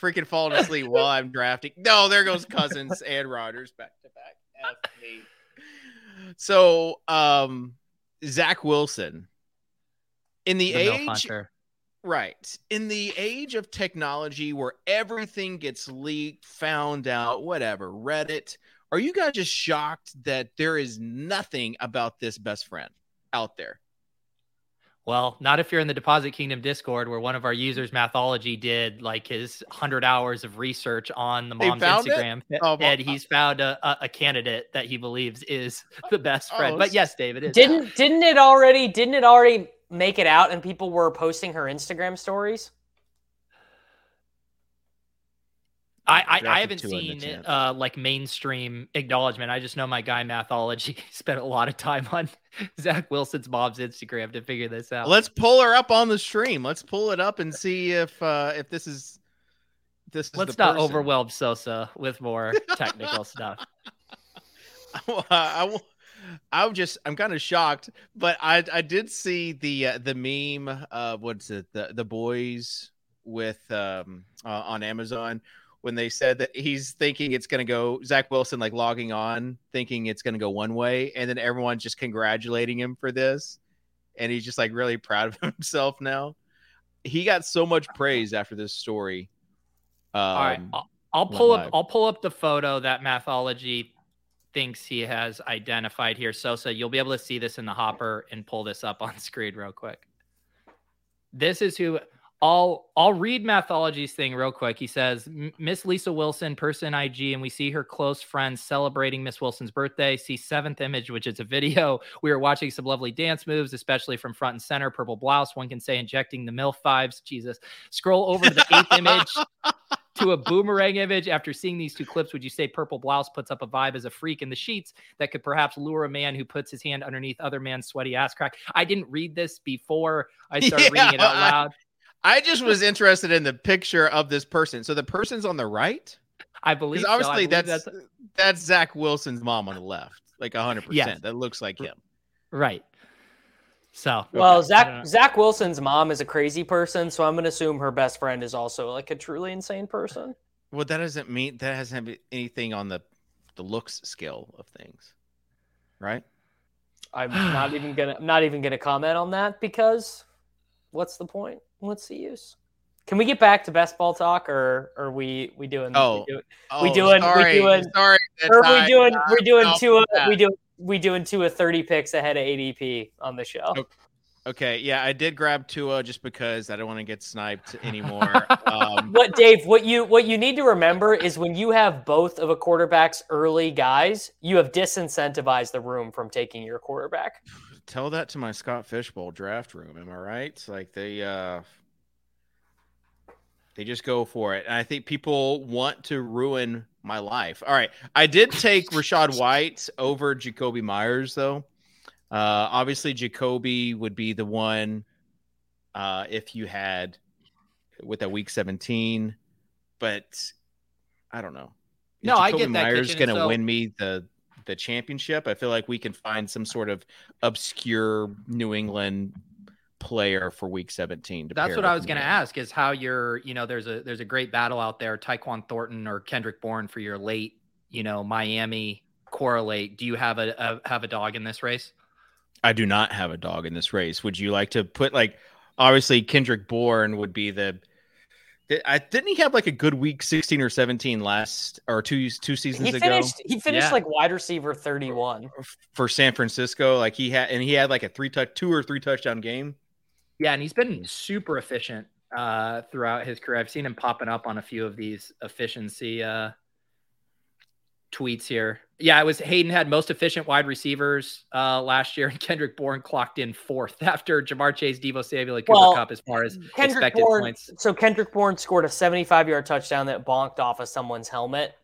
A: Freaking falling asleep while I'm drafting. No, there goes Cousins [LAUGHS] and Rodgers back to back. So, um, Zach Wilson. In the,
E: The
A: age. Right. In the age of technology where everything gets leaked, found out, whatever, Reddit, are you guys just shocked that there is nothing about this best friend out there?
E: Well, not if you're in the Deposit Kingdom Discord, where one of our users, Mathology, did like his hundred hours of research on the mom's
A: found it?
E: Instagram,
A: Oh,
E: and
A: uh
E: he's found a, a, a candidate that he believes is [LAUGHS] the best
A: Oh,
E: friend. But yes, David, it is.
C: didn't didn't it already didn't it already make it out and people were posting her instagram stories
E: I, I, I haven't
A: two in the
E: seen uh, like mainstream acknowledgement. I just know my guy Mathology [LAUGHS] spent a lot of time on [LAUGHS] Zach Wilson's mom's Instagram to figure this out.
A: Let's pull her up on the stream. Let's pull it up and see if uh if this is this is
E: Let's
A: the
E: not
A: person.
E: overwhelm Sosa with more [LAUGHS] technical stuff.
A: I will. I'm just I'm kind of shocked, but I I did see the uh, the meme uh what's it the the boys with um uh, on Amazon when they said that he's thinking it's gonna go Zach Wilson like logging on thinking it's gonna go one way and then everyone's just congratulating him for this and he's just like really proud of [LAUGHS] himself now. He got so much praise after this story. Um,
E: All right, I'll, I'll pull up.
A: live.
E: I'll pull up the photo that Mathology thinks he has identified here. Sosa, you'll be able to see this in the hopper and pull this up on [LAUGHS] screen real quick. This is who. I'll I'll read Mathology's thing real quick. He says Miss Lisa Wilson, person IG, and we see her close friends celebrating Miss Wilson's birthday. See seventh image, which is a video. We are watching some lovely dance moves, especially from front and center. Purple blouse. One can say injecting the MILF vibes. Jesus. Scroll over to the eighth image [LAUGHS] to a boomerang image after seeing these two clips would you say purple blouse puts up a vibe as a freak in the sheets that could perhaps lure a man who puts his hand underneath other man's sweaty ass crack i didn't read this before i started
A: Yeah,
E: reading it out [LAUGHS] loud
A: I just was interested in the picture of this person. So the person's on the right.
E: i believe
A: Because
E: so. I
A: obviously
E: believe
A: that's, that's Zach Wilson's mom on the left, like hundred
E: Yes.
A: percent. That looks like him.
E: right so
C: well
E: I don't
C: zach zach wilson's mom is a crazy person so i'm going to assume her best friend is also like a truly insane person
A: Well, that doesn't mean that hasn't anything on the the looks scale of things, right?
C: i'm not even gonna i'm not even gonna comment on that because what's the point what's the use can we get back to best ball talk or are we we doing
A: Oh,
C: we do,
A: Oh,
C: We doing- we
A: Sorry,
C: doing-
A: sorry.
C: or are we doing we're doing two
A: put that.
C: we doing we doing two of 30 picks ahead of adp on the show
A: Okay. Okay, yeah, I did grab Tua just because I don't want to get sniped anymore. [LAUGHS] um,
C: What Dave? What you what you need to remember is when you have both of a quarterback's early guys, you have disincentivized the room from taking your quarterback.
A: Tell that to my Scott Fish Bowl draft room. Am I right? Like they uh they just go for it. And I think people want to ruin my life. All right. I did take Rachaad White over Jakobi Meyers though. Uh obviously Jakobi would be the one uh if you had with a week 17, but I don't know. Is
E: No, I
A: Jakobi
E: get that, Meyers
A: going to
E: so-
A: win me the the championship. I feel like we can find some sort of obscure New England player for week 17. To
E: That's what I was going to ask is how you're, you know, there's a there's a great battle out there, Tyquan Thornton or Kendrick Bourne for your late, you know, Miami correlate. Do you have a, a have a dog in this race?
A: I do not have a dog in this race. Would you like to put like obviously Kendrick Bourne would be the I didn't he have like a good week 16 or 17 last or two two seasons
C: He
A: ago
C: finished. He finished
E: Yeah.
C: like wide receiver thirty-one.
A: for San Francisco like he had and he had like a three touch two or three touchdown game.
E: Yeah, and he's been super efficient uh, throughout his career. I've seen him popping up on a few of these efficiency uh, tweets here. Yeah, it was Hayden had most efficient wide receivers uh, last year, and Kendrick Bourne clocked in fourth [LAUGHS] after Ja'Marr Chase, Deebo Samuel, and Cooper
C: Well,
E: Kupp as far as
C: Kendrick
E: expected
C: Bourne.
E: points.
C: So Kendrick Bourne scored a seventy-five-yard touchdown that bonked off of someone's helmet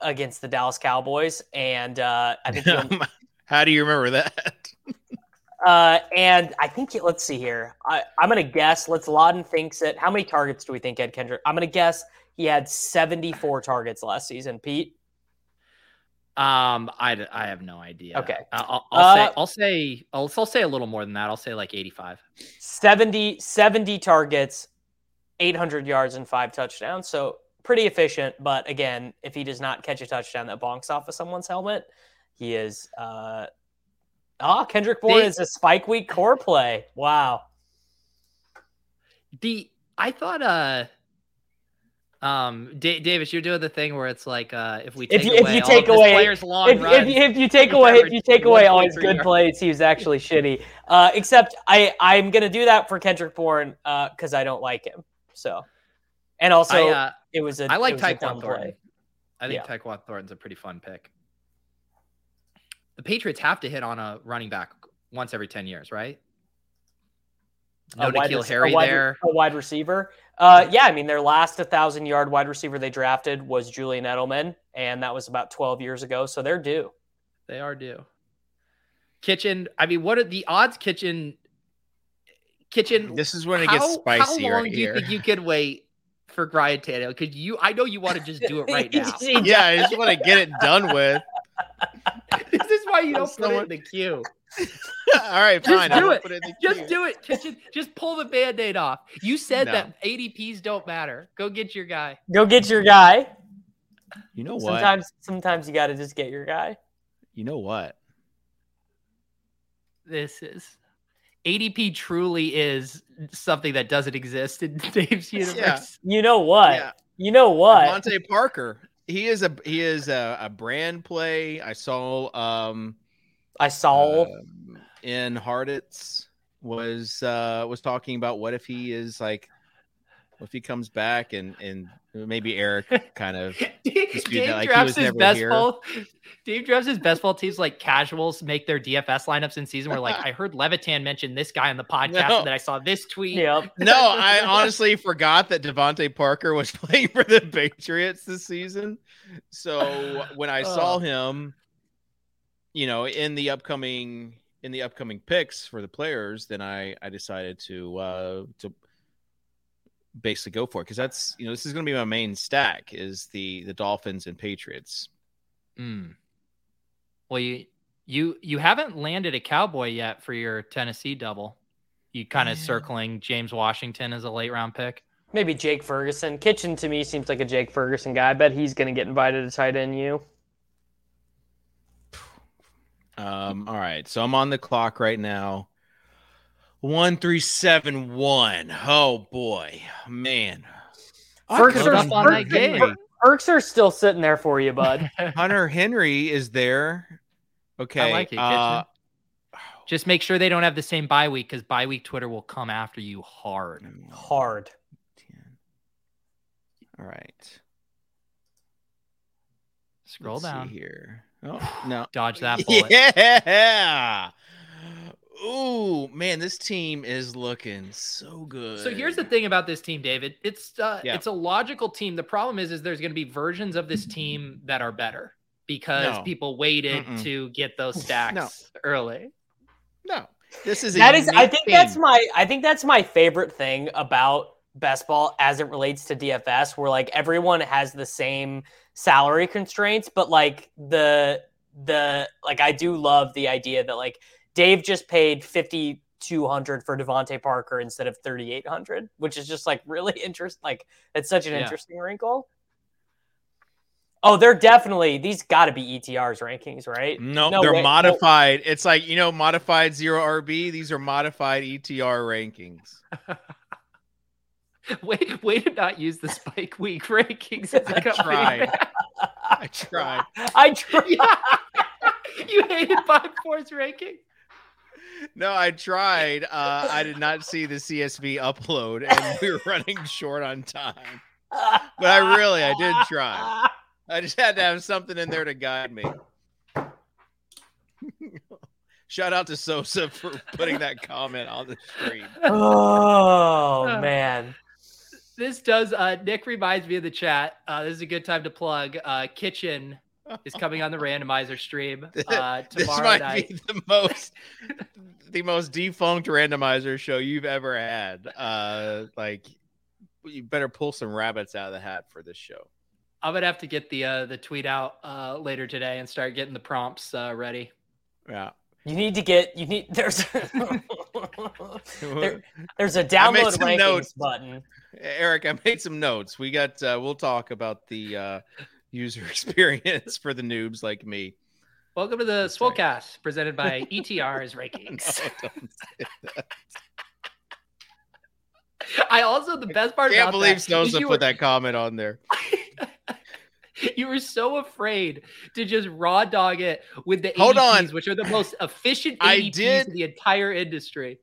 C: against the Dallas Cowboys, and uh, I think he [LAUGHS]
A: How do you remember that? [LAUGHS]
C: Uh, and I think let's see here. I, I'm gonna guess. Let's Laden thinks that. How many targets do we think Ed Kendrick? I'm gonna guess he had 74 targets last season. Pete.
E: Um, I, I have no idea.
C: Okay.
E: I'll, I'll
C: Uh,
E: say I'll say I'll, I'll say a little more than that. I'll say like 85.
C: 70 70 targets, 800 yards and five touchdowns. So pretty efficient. But again, if he does not catch a touchdown that bonks off of someone's helmet, he is. Uh, ah, Kendrick Bourne
E: They-
C: is a spike week core play. Wow.
E: The I thought uh um Da- Davis, you're doing the thing where it's like uh if we
C: If
E: take
C: you- if you take away-
E: player's long
C: if, if, you- if you take away if you take away all his good
E: yards.
C: plays, he was actually [LAUGHS] shitty. Uh, except I I'm gonna do that for Kendrick Bourne uh because I don't like him. So, and also
E: I, uh,
C: it was a
E: I like
C: was a dumb
E: Tyquan Thornton.
C: play.
E: I think
C: Yeah.
E: Tyquan Thornton's a pretty fun pick. The Patriots have to hit on a running back once every 10 years, right? No Nikhil
C: rec- a
E: Harry
C: wide,
E: there.
C: A wide receiver. Uh, yeah, I mean their last 1,000 yard wide receiver they drafted was Julian Edelman, and that was about 12 years ago. So they're due.
E: They are due. Kitchen, I mean, what are the odds kitchen kitchen [LAUGHS]
A: This is when it
E: how,
A: gets spicy
E: How long
A: right
E: do you
A: here.
E: think you could wait for Ryan Tannehill? Because you, I know you want to just do it right [LAUGHS] now.
A: yeah, I just want to get it done with. [LAUGHS]
E: this is why you don't put it in the queue. [LAUGHS]
A: All right,
E: Just
A: fine. I
E: do
A: won't
E: it.
A: put in the
E: Just
A: queue.
E: do it, kitchen. Just pull the band-aid off. You said
A: No.
E: that ADPs don't matter. Go get your guy.
C: Go get your guy.
A: You know what?
C: Sometimes sometimes you got to just get your guy.
A: You know what?
E: This is ADP truly is something that doesn't exist in [LAUGHS] Dave's universe.
C: You know what?
A: Yeah.
C: You know what?
A: Monte Parker. He is a he is a, a brand play. I saw um
C: I saw.
A: um, in Harditz was uh was talking about what if he is like if he comes back and and maybe Eric [LAUGHS] kind of
E: Dave
A: that, like, he was
E: his
A: never
E: best
A: here.
E: ball. Dave drafts his best ball teams like casuals make their DFS lineups in season. Where like I heard Levitan mention this guy on the [LAUGHS] podcast,
A: No.
E: and then I saw this tweet.
C: Yep. [LAUGHS]
A: No, I honestly forgot that DeVante Parker was playing for the Patriots this season. So when I saw
E: Oh.
A: him, you know, in the upcoming in the upcoming picks for the players, then I I decided to uh to basically go for it because that's you know this is going to be my main stack is the the Dolphins and Patriots.
E: Mm. Well, you you you haven't landed a cowboy yet for your Tennessee double. You kind of
A: Yeah.
E: circling James Washington as a late round pick.
C: Maybe Jake Ferguson. Kitchen to me seems like a Jake Ferguson guy. I bet he's going to get invited to tight end you.
A: Um, all right, so I'm on the clock right now. One three seven one. Oh boy, man. I
C: Ferks
A: could've
C: are-
A: done
E: on that game.
A: Henry.
C: Perks are still sitting there for you, bud. [LAUGHS]
A: Hunter Henry is there. Okay.
E: like it,
A: uh, [SIGHS]
E: Just make sure they don't have the same bye week because bye week Twitter will come after you hard.
C: Hard.
A: All right.
E: Scroll
A: Let's
E: down.
A: see here. Oh, [SIGHS] no.
E: Dodge that [LAUGHS] bullet.
A: Yeah. Ooh, man, this team is looking so good.
E: So here's the thing about this team, David. It's uh,
A: Yeah.
E: it's a logical team. The problem is, is there's going to be versions of this team that are better because
A: No.
E: people waited
A: Mm-mm.
E: to get those [LAUGHS] stacks early.
A: No, this is a
C: That is, I
A: unique
C: think that's my, I think that's my favorite thing about best ball as it relates to DFS, where like everyone has the same salary constraints, but like the the like I do love the idea that like Dave just paid fifty two hundred for DeVante Parker instead of thirty eight hundred, which is just like really [LAUGHS] interesting. Like it's such an
E: Yeah.
C: interesting wrinkle. Oh, they're definitely these got to be ETR's rankings, right?
A: No,
C: No,
A: they're
C: wait, no.
A: modified. It's like you know, modified zero RB. These are modified ETR rankings. [LAUGHS] [LAUGHS]
E: Wait, way to not use the Spike Week [LAUGHS] rankings as [LAUGHS] a
A: I tried. I tried.
C: I tried.
E: you hated Bob Force ranking.
A: No, I tried. Uh, I did not see the CSV upload, and we were running short on time. But I really, I did try. I just had to have something in there to guide me. Shout out to Sosa for putting that comment on the screen.
C: Oh man.
E: This does. Uh, Nick reminds me of the chat. Uh, this is a good time to plug. Uh, Kitchen is coming on the [LAUGHS] randomizer stream uh,
A: this
E: tomorrow
A: might
E: night.
A: be the most [LAUGHS] the most defunct randomizer show you've ever had. Uh, like you better pull some rabbits out of the hat for this show.
E: I'm gonna have to get the uh, the tweet out uh, later today and start getting the prompts uh, ready.
A: Yeah.
C: You need to get you need there's [LAUGHS] there, there's a
A: I made
C: download
A: some
C: rankings
A: notes.
C: button.
A: Eric, I made some notes. We got uh, we'll talk about the uh, user [LAUGHS] experience for the noobs like me.
E: Welcome to the
A: That's right.
E: Swolecast presented by [LAUGHS] ETR's rankings. [LAUGHS]
A: No, say that.
E: I also the best part
A: Can't
E: about
A: believe
E: you
A: put
E: were-
A: that comment on there.
E: you were so afraid to just raw dog it with the
A: Hold
E: ADPs,
A: on.
E: which are the most efficient
A: I
E: ADPs
A: did-
E: in the entire industry.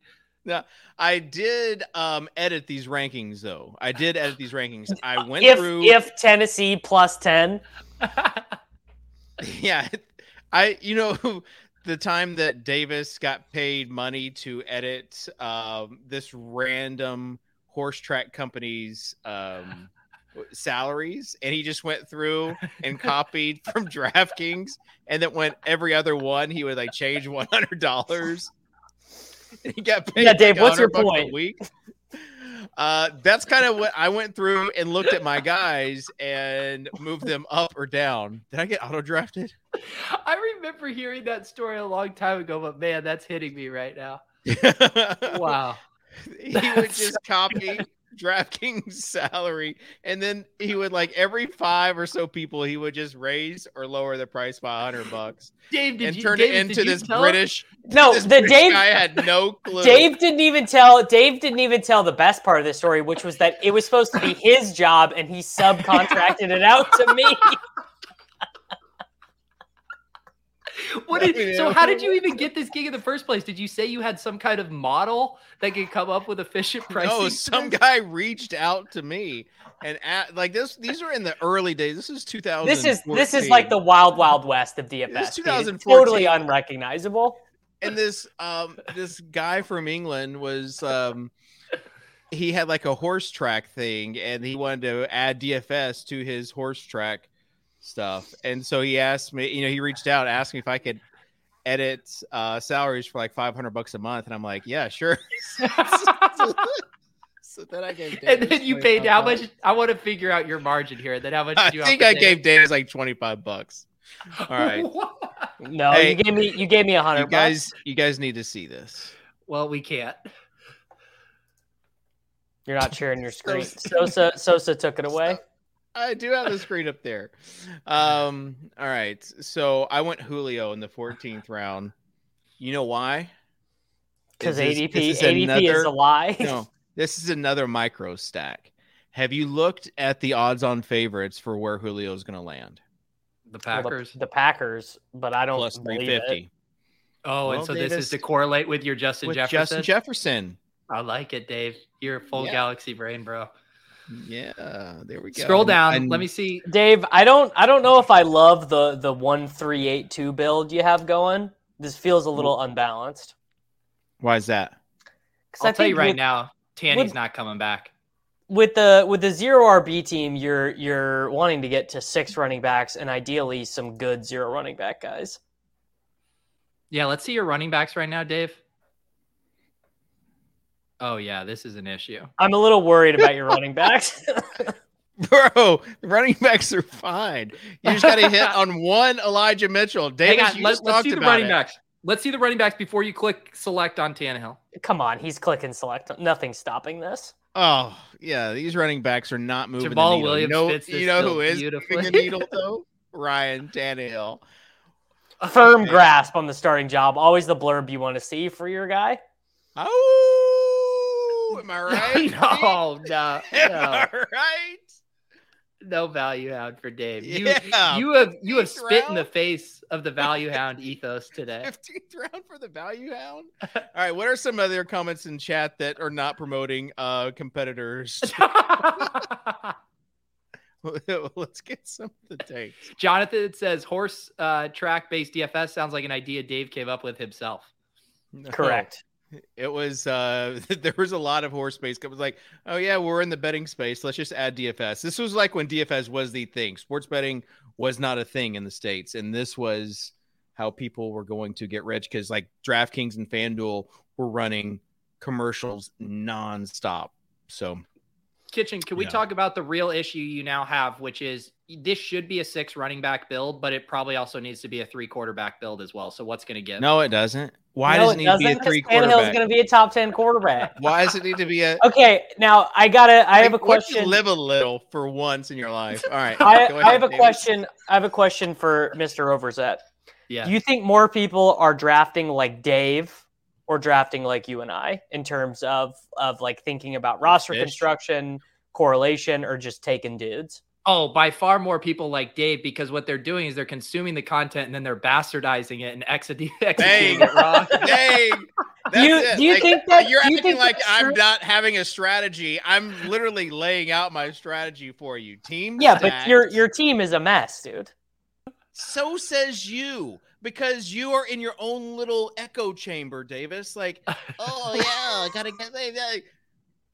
A: I did um, edit these rankings though. I did edit these rankings. [LAUGHS] I went
C: If
A: through
C: if Tennessee plus ten, [LAUGHS]
A: yeah i you know [LAUGHS] the time that davis got paid money to edit um, this random horse track company's um, salaries and he just went through and copied from draftkings and then went every other one he would like change $100 [LAUGHS] he got paid
C: Yeah, Dave,
A: like
C: what's your
A: 100 bucks a
C: point?
A: week uh, that's kind of what I went through and looked at my guys and moved them up or down. Did I get auto drafted?
E: I remember hearing that story a long time ago, but man, that's hitting me right now. [LAUGHS] Wow.
A: he would [LAUGHS] just copy [LAUGHS] DraftKings salary, and then he would like every five or so people, he would just raise or lower the price by a hundred bucks
E: Dave, did
A: and
E: you
A: turn
E: Dave,
A: it into this
E: tell him?
A: British.
C: no,
A: this
C: the
A: British
C: Dave
A: guy had no clue.
C: Dave didn't even tell Dave didn't even tell the best part of the story, which was that it was supposed to be his job and he subcontracted it out to me. [LAUGHS] [LAUGHS]
E: What
A: I
E: did,
A: mean,
E: so how did you even get this gig in the first place? Did you say you had some kind of model that could come up with efficient pricing?
A: No, some guy reached out to me and at, like this. These are in the early days. This is 2000.
C: This is this is like the wild wild west of DFS.
A: This is
C: dude.
A: 2014.
C: Totally unrecognizable.
A: and this um this guy from England was um he had like a horse track thing and he wanted to add DFS to his horse track stuff. And so he asked me, you know, he reached out, asked me if I could edit uh salaries for like 500 bucks a month and I'm like, yeah, sure. [LAUGHS] so then I gave
E: and then you paid how much? I want to figure out your margin here. And Then how much?
A: I
E: Did you
A: think I gave Davis like 25 bucks. All right. [LAUGHS]
C: No,
A: Hey,
C: you gave me you gave me a
A: You
C: hundred
A: guys
C: bucks.
A: you guys need to see this.
E: well, we can't.
C: You're not sharing your [LAUGHS] screen. Sosa Sosa took it away.
A: I do have the screen up there. Um, all right. So I went Julio in the 14th round. You know why?
C: Because
A: Is this-
C: ADP
A: this is
C: ADP is a lie.
A: No, this is another micro stack. Have you looked at the odds on favorites for where Julio is going to land?
E: The
C: Well, the-
E: Packers.
C: the, Packers, but I don't
A: Plus
C: believe it.
A: 350.
E: Oh, and
A: Well,
E: so this is to correlate with your Justin
A: with
E: Jefferson.
A: Justin Jefferson.
E: I like it, Dave. You're a full
A: Yeah.
E: galaxy brain, bro.
A: Yeah, there we go.
E: Scroll down.
A: And-
E: Let me see.
C: Dave, I don't I don't know if I love the the one three eight two build you have going. This feels a mm. little unbalanced.
A: Why is that?
C: 'Cause
E: I'll
C: I
E: tell you right
C: with,
E: now, Tanny's
C: with-
E: not coming back.
C: with the with the zero RB team, you're you're wanting to get to six running backs and ideally some good zero running back guys.
E: Yeah, let's see your running backs right now, Dave. Oh yeah, this is an issue.
C: I'm a little worried about your [LAUGHS] running backs. [LAUGHS]
A: Bro, running backs are fine. You just got to hit on [LAUGHS] one Elijah Mitchell. Davis,
E: Hang on,
A: you
E: let,
A: just
E: let's
A: talked
E: see the
A: about
E: running
A: it.
E: backs. Let's see the running backs before you click select on Tannehill.
C: Come on, he's clicking select. Nothing's stopping this.
A: Oh, yeah, these running backs are not moving
E: Jamaal
A: the needle.
E: Williams
A: you know,
E: fits this
A: you know who is
E: beautifully.
A: moving the needle though? Ryan Tannehill.
C: Firm grasp on the starting job. Always the blurb you want to see for your guy.
A: Oh, am I [LAUGHS] right? [LAUGHS]
E: no, no,
A: Am
E: no,
A: I right?
E: no value hound for Dave. You,
A: Yeah,
E: you have you have
A: 15th
E: spit in the face of the value hound ethos [LAUGHS] today.
A: 15th round for the value hound. All right, what are some other comments in chat that are not promoting uh competitors? Let's get some of the takes.
E: Jonathan says horse uh, track based DFS sounds like an idea Dave came up with himself.
A: No.
C: Correct.
A: It was uh [LAUGHS] there was a lot of horse space. It was like, oh yeah, we're in the betting space. Let's just add DFS. This was like when DFS was the thing. Sports betting was not a thing in the states, and this was how people were going to get rich because like DraftKings and FanDuel were running commercials nonstop. So
E: Kitchen, can we
A: Yeah.
E: talk about the real issue you now have, which is this should be a six running back build, but it probably also needs to be a three quarterback build as well. So what's going to give?
A: no, it doesn't. Why
C: no,
A: does
C: it
A: it need to be a
C: doesn't, 'cause
A: three
C: Tannehill's
A: quarterback?
C: going to be a top ten quarterback. [LAUGHS]
A: Why does it need to be a? [LAUGHS]
C: okay, now I gotta. I have a
A: Like, you
C: question.
A: Live a little for once in your life. All right. [LAUGHS]
C: I,
A: go
C: I have a
A: David.
C: question. I have a question for Mr. Overzet.
E: Yeah.
C: Do you think more people are drafting like Dave or drafting like you and I in terms of of like thinking about roster
A: Fish?
C: construction, correlation, or just taking dudes?
E: Oh, by far more people like Dave because what they're doing is they're consuming the content and then they're bastardizing it and executing, [LAUGHS] executing
A: Dang.
E: it wrong.
A: Dang.
C: Do you-
A: it.
C: do you
A: Like,
C: think that-
A: you're
C: you
A: acting like I'm
C: true?
A: not having a strategy? I'm literally laying out my strategy for you. Team.
C: Yeah, but your your team is a mess, dude.
A: so says you because you are in your own little echo chamber, Davis. Like, [LAUGHS] oh yeah, I gotta get like,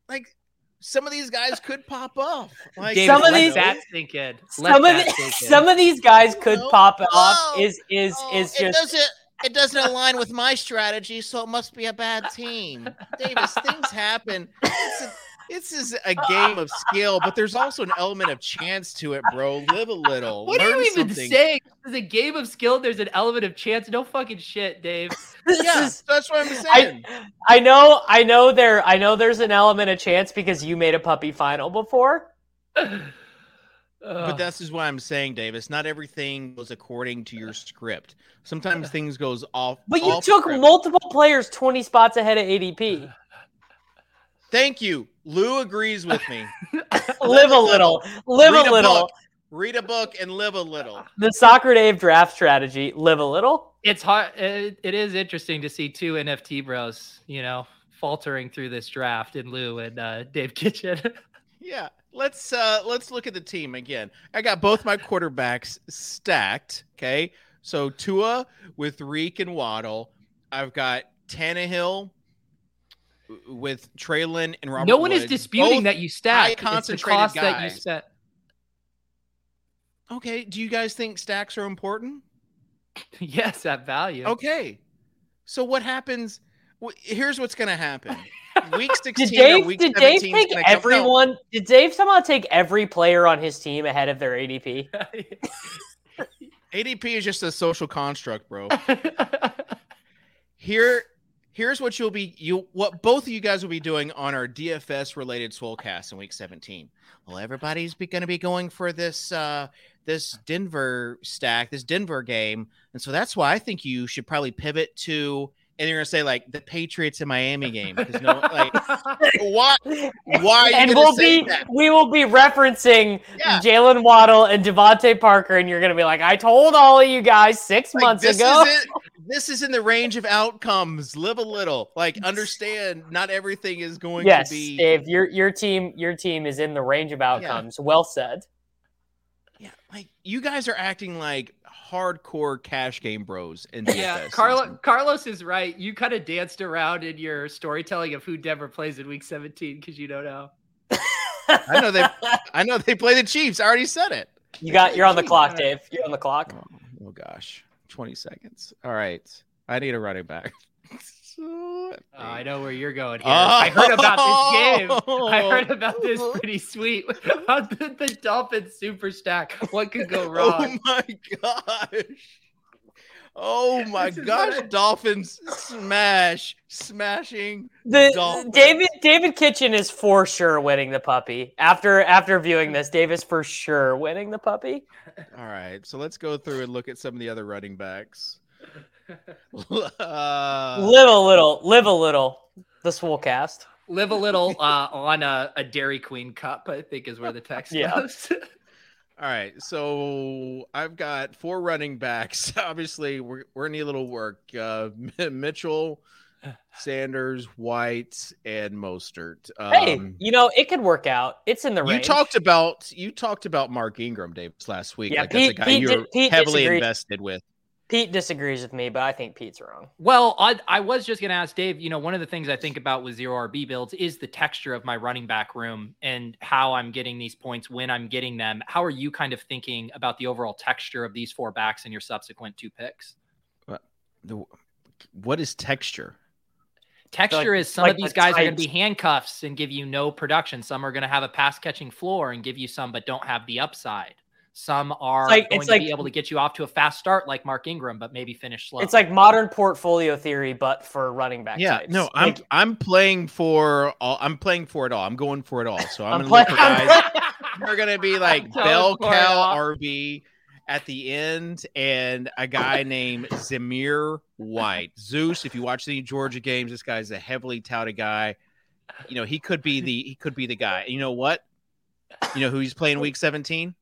A: like some of these guys could pop off. Like
E: David,
C: Some of these-
E: that [LAUGHS] sink in. Let
C: Some of the, [LAUGHS] some of these guys could
A: No.
C: pop off.
A: Oh,
C: Is is
A: Oh,
C: is
A: it
C: just
A: doesn't it doesn't align with my strategy, so it must be a bad team. Davis, things happen. It's a, this is a uh, game of skill, but there's also an element of chance to it, bro. Live a little.
E: What are
A: Learn
E: you even
A: something.
E: saying? There's a game of skill. There's an element of chance. No fucking shit, Dave. [LAUGHS]
C: this
A: Yeah,
C: is
A: that's what I'm saying.
C: I, I know I know there I know there's an element of chance because you made a puppy final before. [SIGHS]
A: But that's is what I'm saying, Davis. Not everything goes according to your script. Sometimes [SIGHS] things goes off.
C: But you
A: off
C: took
A: script.
C: multiple players 20 spots ahead of ADP. [SIGHS]
A: Thank you. Lou agrees with me. [LAUGHS]
C: Live a little. Live
A: Read
C: a little.
A: book. Read a book and live a little.
C: The soccer Dave draft strategy, live a little.
E: it's hard. It, it is interesting to see two NFT bros, you know, faltering through this draft in Lou and uh, Dave Kitchen. [LAUGHS]
A: Yeah. Let's uh let's look at the team again. I got both my quarterbacks stacked. Okay. So Tua with Reek and Waddle. I've got Tannehill with Treylon and Robert.
E: no one is disputing that you stack. It's the
A: high-concentrated
E: cost that you
A: guys.
E: spent.
A: Okay. Do you guys think stacks are important? [LAUGHS]
E: yes, at value.
A: Okay. So what happens? Here's what's going to happen. [LAUGHS] Week 16
C: Did
A: or
C: Dave
A: week
C: did Dave take
A: gonna come- no.
C: everyone? Did Dave somehow take every player on his team ahead of their ADP?
A: ADP [LAUGHS] is just a social construct, bro. Here, here's what you'll be you what both of you guys will be doing on our DFS related Swolecast in week 17. Well, everybody's be, going to be going for this uh this Denver stack, this Denver game, and so that's why I think you should probably pivot to. And you're gonna say like the Patriots and Miami game because no, like [LAUGHS] why? Why
C: and we'll be
A: that?
C: we will be referencing
A: Yeah.
C: Jaylen Waddle and DeVante Parker, and you're gonna be like, I told all of you guys six
A: Like,
C: months
A: this
C: ago.
A: Isn't, this is in the range of outcomes. Live a little. Like understand not everything is going
C: yes,
A: to be
C: Dave, your your team your team is in the range of outcomes. Well said.
A: Yeah, like you guys are acting like hardcore cash game bros in
E: Yeah,
A: DFS
E: Carlo,
A: season.
E: Carlos is right. You kind of danced around in your storytelling of who Denver plays in Week 17 because you don't know.
A: I know they I know they play the Chiefs. I already said it.
C: You got you're on the [LAUGHS] clock, Dave. You're on the clock.
A: Oh, oh gosh. 20 seconds. All right. I need a running back. So- [LAUGHS]
E: Oh, I know where you're going here. I oh. heard about this game. I heard [LAUGHS] about this
A: Oh.
E: pretty sweet. the, the Dolphins super stack. What could go [LAUGHS]
A: oh
E: wrong?
A: Oh my gosh. Oh [LAUGHS] my gosh.
E: what I-
A: Dolphins smash. Smashing.
C: The
A: Dolphins.
C: David David Kitchen is for sure winning the puppy. After after viewing this, Dave is for sure winning the puppy.
A: All right. So let's go through and look at some of the other running backs. [LAUGHS] [LAUGHS] Uh,
C: live a little, live a little. The swole cast.
E: Live a little uh, on a, a Dairy Queen cup, I think is where the text
C: Yeah.
E: goes.
A: All right, so I've got four running backs. [LAUGHS] Obviously, we're we're gonna need a little work. Uh, Mitchell, Sanders, White, and Mostert. Um,
C: hey, you know it could work out. It's in the range.
A: you talked about you talked about Mark Ingram, Davis, last week.
C: Yeah,
A: like that's a
C: Pete-
A: guy
C: Pete
A: you
C: di-
A: were
C: Pete
A: heavily
C: disagreed.
A: invested with.
C: Pete disagrees with me, but I think Pete's wrong.
E: Well, I, I was just going to ask Dave. You know, one of the things I think about with zero RB builds is the texture of my running back room and how I'm getting these points when I'm getting them. How are you kind of thinking about the overall texture of these four backs in your subsequent two picks?
A: Uh, the, what is texture?
E: Texture
C: Like-
E: is some
C: like
E: of these
C: the
E: guys are going to be handcuffs and give you no production. Some are going to have a pass catching floor and give you some, but don't have the upside. Some are
C: It's like-
E: going to
C: like-
E: be able to get you off to a fast start, like Mark Ingram, but maybe finish slow.
C: It's like modern portfolio theory, but for running back.
A: Yeah,
C: types.
A: no, I'm
C: Like,
A: I'm playing for all. I'm playing for it all. I'm going for it all. So I'm,
C: I'm
A: gonna look for
C: playing-
A: guys. They're gonna be like [LAUGHS]
E: going
A: bell
E: for
A: cow. RB at the end, and a guy named Zamir White. Zeus. If you watch the Georgia games, this guy's a heavily touted guy. You know he could be the he could be the guy. You know what? You know who he's playing week 17.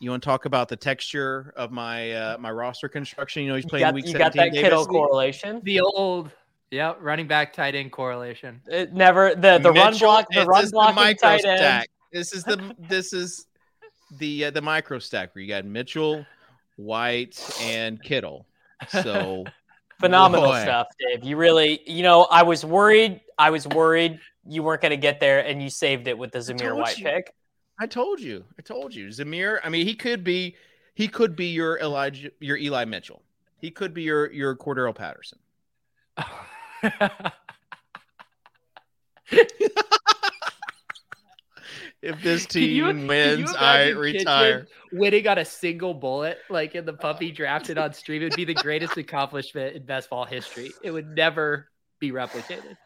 A: You want to talk about the texture of my uh, my roster construction? You know he's
C: you
A: playing
C: got,
A: week
C: you
A: 17.
C: got that Kittle correlation.
E: the old, yeah, running back tight end correlation.
C: It never the the run block the run
A: is
C: blocking tight end.
A: stack. This is the [LAUGHS] this is the uh, the micro stack where you got Mitchell, White, and Kittle. So [LAUGHS]
C: Phenomenal
A: Boy.
C: stuff, Dave. You really, you know, I was worried. I was worried you weren't going to get there, and you saved it with the Zamir White
A: you.
C: pick.
A: I told you, I told you, Zamir. I mean, he could be he could be your Elijah, your Eli Mitchell. He could be your your Cordarrelle Patterson. [LAUGHS] If this team
E: you
A: wins, I
E: imagine
A: retire.
E: Kitchen Winning on a single bullet, like in the puppy drafted on stream, it'd be the greatest accomplishment in best ball history. It would never be replicated.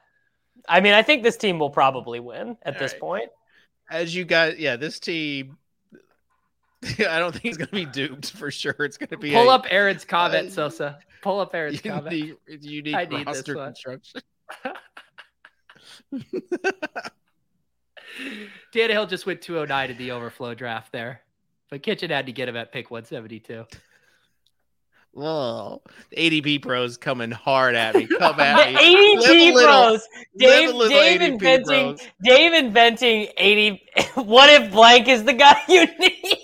C: I mean, I think this team will probably win at
A: All
C: this
A: right.
C: point.
A: As you guys, yeah, this team. [LAUGHS] I don't think it's going to be duped for sure. It's going to be
E: Pull
A: a
E: up Aaron's comment,
A: uh,
E: Sosa. Pull up Aaron's comment.
A: unique, unique [LAUGHS]
E: I need
A: roster construction. [LAUGHS]
E: Tannehill just went 209 in the overflow draft there, but Kitchen had to get him at pick 172.
A: Oh, the ADP pros coming hard at me. [LAUGHS] Come
C: The
A: at me.
C: ADP
A: Live
C: pros, Dave, Dave
A: ADP
C: inventing,
A: bros.
C: Dave inventing 80. What if blank is the guy [LAUGHS] you need?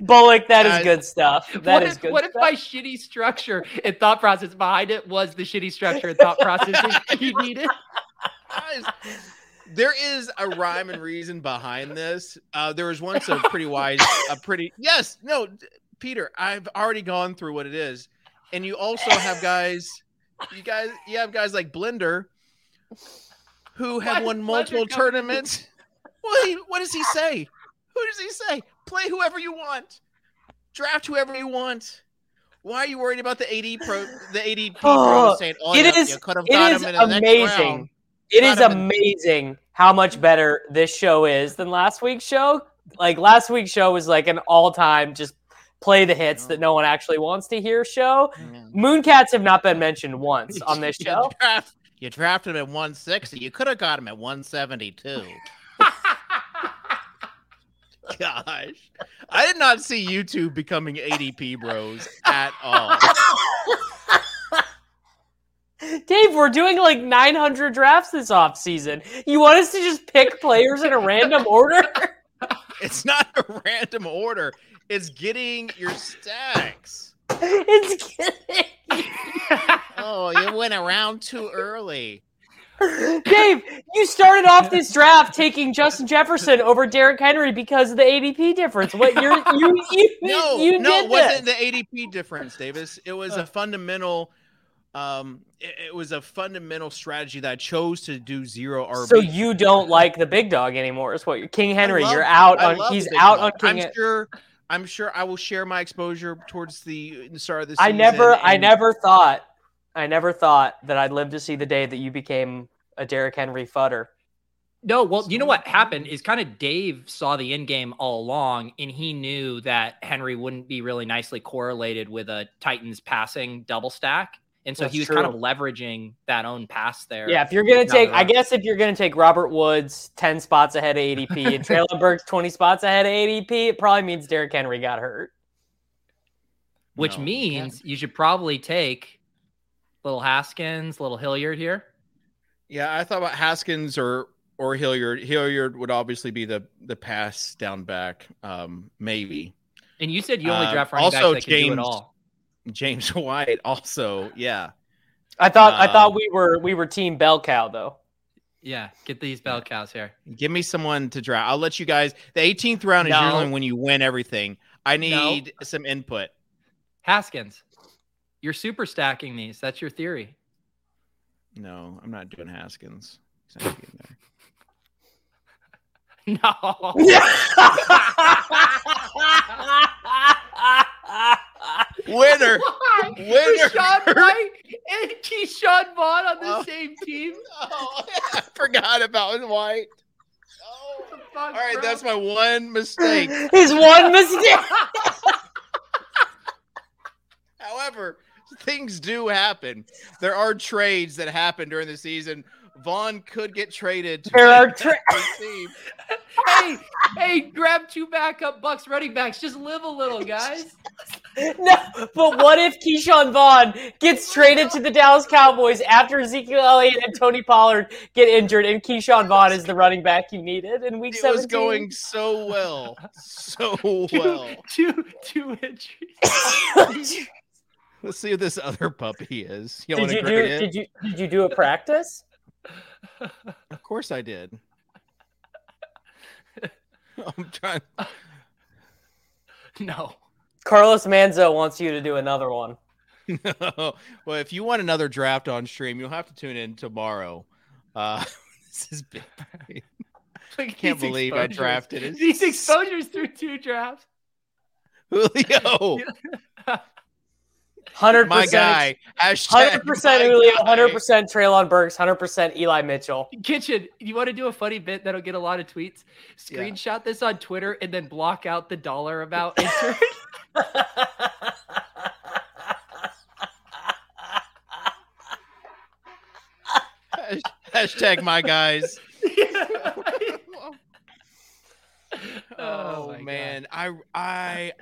C: Bullock, that is good stuff. That
E: what
C: is
E: if,
C: good
E: what if my shitty structure and thought process behind it was the shitty structure and thought process that [LAUGHS] he needed?
A: Guys, there is a rhyme and reason behind this. Uh, there was once a pretty wise, a pretty yes, no, d- Peter. I've already gone through what it is, and you also have guys. You guys, you have guys like Blender, who have
E: Why
A: won multiple tournaments. What, he- what does he say? Who does he say? Play whoever you want, draft whoever you want. Why are you worried about the AD pro, the ADP
C: Oh, [GASPS]
A: pro saying, "Oh,
C: it
A: you,
C: is-
A: you could have got him in the next
C: amazing.
A: round."
C: It is amazing how much better this show is than last week's show. Like last week's show was like an all-time just play the hits that no one actually wants to hear show. Mooncats have not been mentioned once on this [LAUGHS]
A: You
C: show.
A: draft- you drafted him at 160. You could have got him at 172. [LAUGHS] Gosh, I did not see YouTube becoming ADP bros at all.
C: Dave, we're doing like 900 drafts this off season. You want us to just pick players in a random order? [LAUGHS]
A: It's not a random order. It's getting your stacks.
C: it's getting. [LAUGHS]
A: Oh, you went around too early.
C: Dave, you started off this draft taking Justin Jefferson over Derrick Henry because of the ADP difference. What you're you you [LAUGHS]
A: No,
C: you
A: no,
C: did
A: it wasn't
C: this.
A: the ADP difference, Davis. It was a fundamental. Um, it, it was a fundamental strategy that I chose to do zero RB.
C: So you don't like the big dog anymore? Is what you're King Henry?
A: love-
C: you're out
A: I
C: on. He's out
A: dog.
C: on King.
A: I'm sure. I'm sure I will share my exposure towards the the start of the
C: I
A: season.
C: never, I never thought, I never thought that I'd live to see the day that you became a Derrick Henry fudder.
E: No, well, you know what happened is kind of Dave saw the end game all along, and he knew that Henry wouldn't be really nicely correlated with a Titans passing double stack. And so
C: That's
E: he was kind of leveraging that own pass there.
C: Yeah, if you're gonna take, I guess if you're gonna take Robert Woods ten spots ahead of ADP and [LAUGHS] Treylon Burks twenty spots ahead of ADP, it probably means Derrick Henry got hurt.
E: which
A: No,
E: means you should probably take little Haskins, little Hilliard here.
A: Yeah, I thought about Haskins or or Hilliard. Hilliard would obviously be the the pass down back, um, maybe.
E: And you said you only
A: Uh,
E: draft running
A: also
E: backs that can do
A: James-
E: it all.
A: James [LAUGHS] White also, yeah.
C: I thought, I thought
A: Um,
C: we were, we were team bell cow though.
E: Yeah, get these bell cows here.
A: Give me someone to draft. I'll let you guys. The 18th round is usually when you win everything. I need some input.
E: Haskins, you're super stacking these. That's your theory.
A: No, I'm not doing Haskins. Not there. [LAUGHS]
E: No. [LAUGHS]
A: Winner. [LAUGHS]
E: Why?
A: Winner.
E: Rachaad White and Ke'Shawn Vaughn on the
A: Oh.
E: same team. [LAUGHS]
A: Oh, I forgot about White. Oh.
E: Fuck,
A: All right,
E: bro.
A: that's my one mistake. [LAUGHS]
C: His one mistake.
A: However, things do happen. There are trades that happen during the season. Vaughn could get traded. To
C: There are
A: the
C: tra-
A: team.
E: hey, hey, grab two backup Bucks running backs. Just live a little, guys. [LAUGHS]
C: No, but what if Ke'Shawn Vaughn gets traded to the Dallas Cowboys after Ezekiel Elliott and Tony Pollard get injured, and Ke'Shawn Vaughn is the running back you needed in Week
A: It
C: 17?
A: was going so well, so [LAUGHS] well.
E: two, two injuries. [LAUGHS]
A: Let's see who this other puppy is. You
C: did
A: want
C: you
A: to
C: do?
A: grade it?
C: Did you did you do a practice?
A: Of course I did. I'm trying.
E: No.
C: Carlos Manzo wants you to do another one. [LAUGHS] no.
A: well, if you want another draft on stream, you'll have to tune in tomorrow. Uh, [LAUGHS] this is big.
E: Look [LAUGHS] at
A: Can't
E: these
A: believe I drafted it.
E: These exposures through two drafts.
A: Julio,
C: Hundred
A: my
C: percent.
A: guy.
C: Hundred percent
A: my
C: Julio.
A: guy.
C: Hundred percent Treylon Burks. Hundred percent Eli Mitchell.
E: Kitchen, you want to do a funny bit that'll get a lot of tweets?
A: Yeah.
E: Screenshot this on Twitter and then block out the dollar amount entered. [LAUGHS]
A: Hashtag my guys. [LAUGHS]
E: oh,
A: Oh,
E: my God.
A: man, I I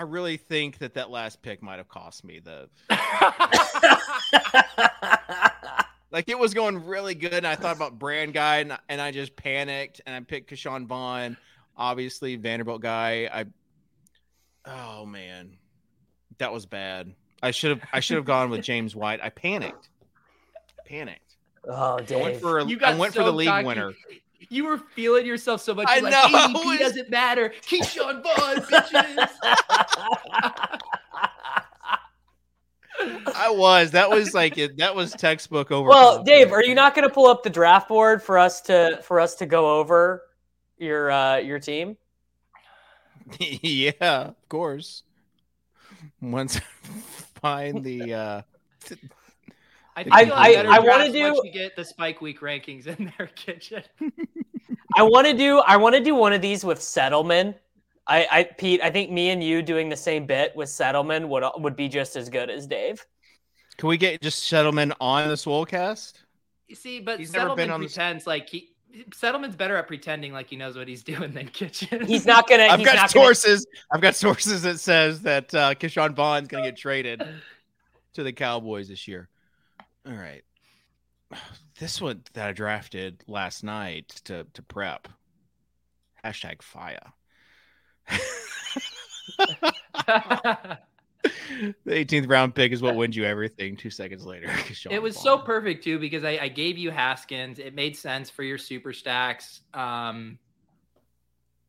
A: I really think that that last pick might have cost me the [LAUGHS] like it was going really good. And I thought about brand guy, and, and I just panicked and I picked Ke'Shawn Vaughn, obviously Vanderbilt guy. I oh man, that was bad. I should have I should have gone with James White. I panicked, panicked.
C: oh,
A: I went
C: Dave.
A: for a,
E: You
A: I
E: got
A: went for the league
E: cocky.
A: winner.
E: You were feeling yourself so much.
A: I
E: You're
A: know,
E: Like,
A: I
E: ADP
A: was-
E: doesn't matter. Ke'Shawn Vaughn, [LAUGHS] bitches.
A: I was. That was like it. That was textbook over.
C: well, Dave, are you not going to pull up the draft board for us to for us to go over your uh, your team? [LAUGHS]
A: yeah, of course. Once I find the uh
E: I,
C: I- I-
E: like better
C: I wanna do-
E: once you get the Spike Week rankings in their [LAUGHS] kitchen. [LAUGHS]
C: I want to do I want to do one of these with Settlement. I, I Pete, I think me and you doing the same bit with Settlement would would be just as good as Dave.
A: can we get just Settlement on the Swolecast?
E: You see, but
A: He's never been
E: Settleman
A: on the-
E: pretends like he Settleman's better at pretending like he knows what he's [LAUGHS] doing than Kitchen.
C: He's not gonna.
A: I've
C: he's
A: got
C: not gonna-
A: sources. I've got sources that says that uh, Ke'Shawn Vaughn's going to get traded to the Cowboys this year. All right, this one that I drafted last night to to prep. Hashtag fire. [LAUGHS] the 18th round pick is what wins you everything. Two seconds later,
E: it was so perfect too because I, I gave you Haskins. It made sense for your super stacks. Um,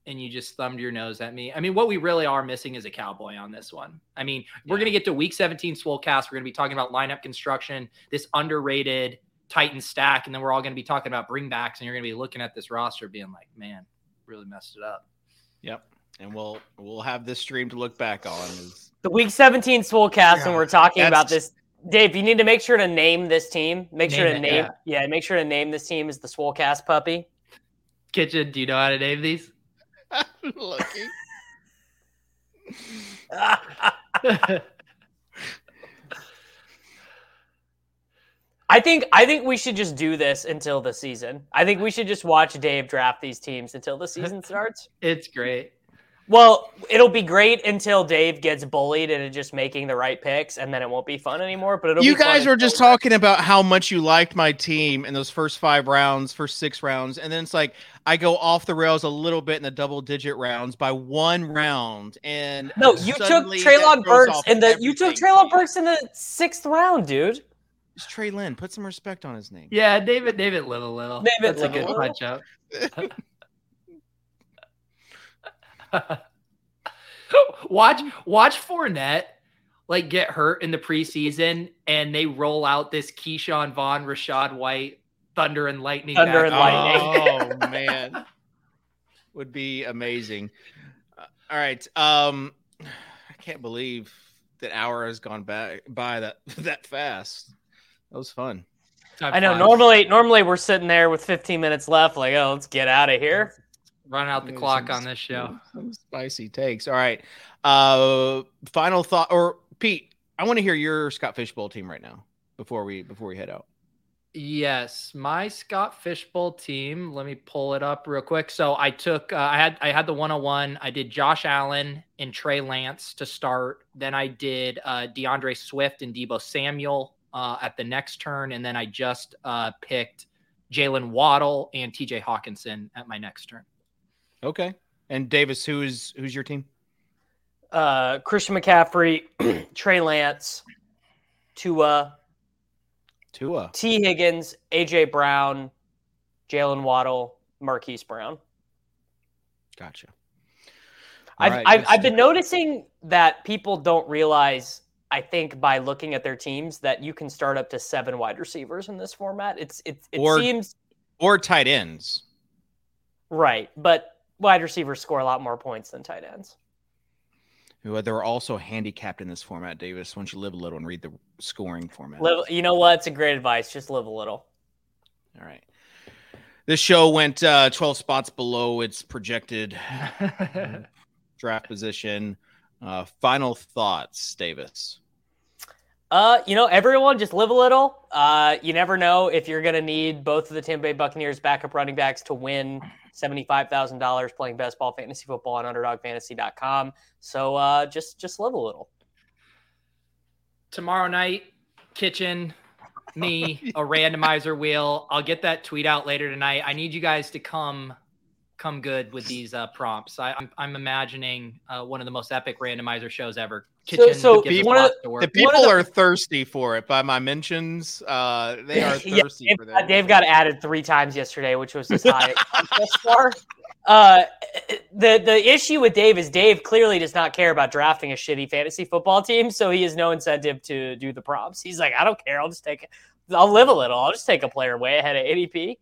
E: and you just thumbed your nose at me. I mean, what we really are missing is a cowboy on this one. I mean, we're
A: Yeah.
E: going to get to week 17 Swolecast. We're going to be talking about lineup construction, this underrated Titan stack, and then we're all going to be talking about bringbacks. And you're going to be looking at this roster being like, man, really messed it up.
A: Yep, and we'll we'll have this stream to look back on. Is
C: the week 17 Swolecast, and
A: Yeah,
C: we're talking about this. Dave, you need to make sure to name this team. Make sure to
E: it,
C: name,
E: yeah.
C: yeah. make sure to name this team as the Swolecast puppy.
E: Kitchen, do you know how to name these? [LAUGHS]
A: looking.
C: I think I think we should just do this until the season. I think we should just watch Dave draft these teams until the season [LAUGHS] starts.
E: it's great.
C: Well, it'll be great until Dave gets bullied into just making the right picks, and then it won't be fun anymore. But it'll
A: you
C: be fun
A: guys were
C: until
A: just
C: we're-
A: talking about how much you liked my team in those first five rounds, first six rounds, and then it's like I go off the rails a little bit in the double digit rounds by one round, and
C: No, you took
A: suddenly that Treylon
C: Burks in the you took
A: everything.
C: Treylon Burks in the sixth round, dude.
A: It's Trey Lynn. Put some respect on his name.
E: Yeah, David, David, live a little.
C: David,
E: That's
C: live
E: a
C: a
E: good
C: little.
E: punch up. [LAUGHS] [LAUGHS] watch, watch Fournette like get hurt in the preseason, and they roll out this Ke'Shawn Vaughn, Rachaad White, Thunder and Lightning.
C: Thunder and Lightning.
A: Oh man, would be amazing. Uh, all right, um, I can't believe that hour has gone back by that that fast. That was fun.
E: Time
C: I know.
E: flies.
C: Normally, normally we're sitting there with 15 minutes left, like, oh, let's get out of here.
E: Run out the clock
A: some-
E: on this show.
A: Some spicy takes. All right. Uh, final thought, or Pete, I want to hear your Scott Fish Bowl team right now before we before we head out.
E: Yes, my Scott Fish Bowl team. Let me pull it up real quick. So I took, uh, I had, I had the 101. I did Josh Allen and Trey Lance to start. Then I did uh, D'Andre Swift and Deebo Samuel uh, at the next turn, and then I just uh, picked Jaylen Waddle and T.J. Hockenson at my next turn.
A: Okay. And Davis, who is who's your team?
C: Uh, Christian McCaffrey, [CLEARS THROAT] Trey Lance, Tua,
A: Tua.
C: Tee Higgins, AJ Brown, Jaylen Waddle, Marquise Brown.
A: Gotcha.
C: I've,
A: right,
C: I've, I've been noticing that people don't realize, I think, by looking at their teams, that you can start up to seven wide receivers in this format. It's it, it
A: Or-
C: seems
A: or tight ends.
C: right, but wide receivers score a lot more points than tight ends.
A: Who are- they're also handicapped in this format, Davis. Once you live a little and read the scoring format.
C: Live, you know what? It's a great advice. Just live a little.
A: All right. This show went uh, 12 spots below its projected [LAUGHS] draft position. Uh, final thoughts, Davis.
C: Uh, you know, everyone just live a little. Uh, you never know if you're going to need both of the Tampa Bay Buccaneers backup running backs to win $75,000 playing best ball fantasy football on underdogfantasy.com. So, uh, just just live a little.
E: tomorrow night kitchen me [LAUGHS] a randomizer wheel i'll get that tweet out later tonight i need you guys to come come good with these uh, prompts I, I'm, I'm imagining uh, one of the most epic randomizer shows ever kitchen
C: so
E: gives us
C: one of
E: lots
C: the-
A: The people
C: the-
A: are thirsty for it. By my mentions, uh, they [LAUGHS] are thirsty
C: Dave,
A: for that.
C: Dave got added three times yesterday, which was his highest thus far. Uh, the the issue with Dave is Dave clearly does not care about drafting a shitty fantasy football team, so he has no incentive to do the prompts. He's like, I don't care. I'll just take. I'll live a little. I'll just take a player way ahead of ADP.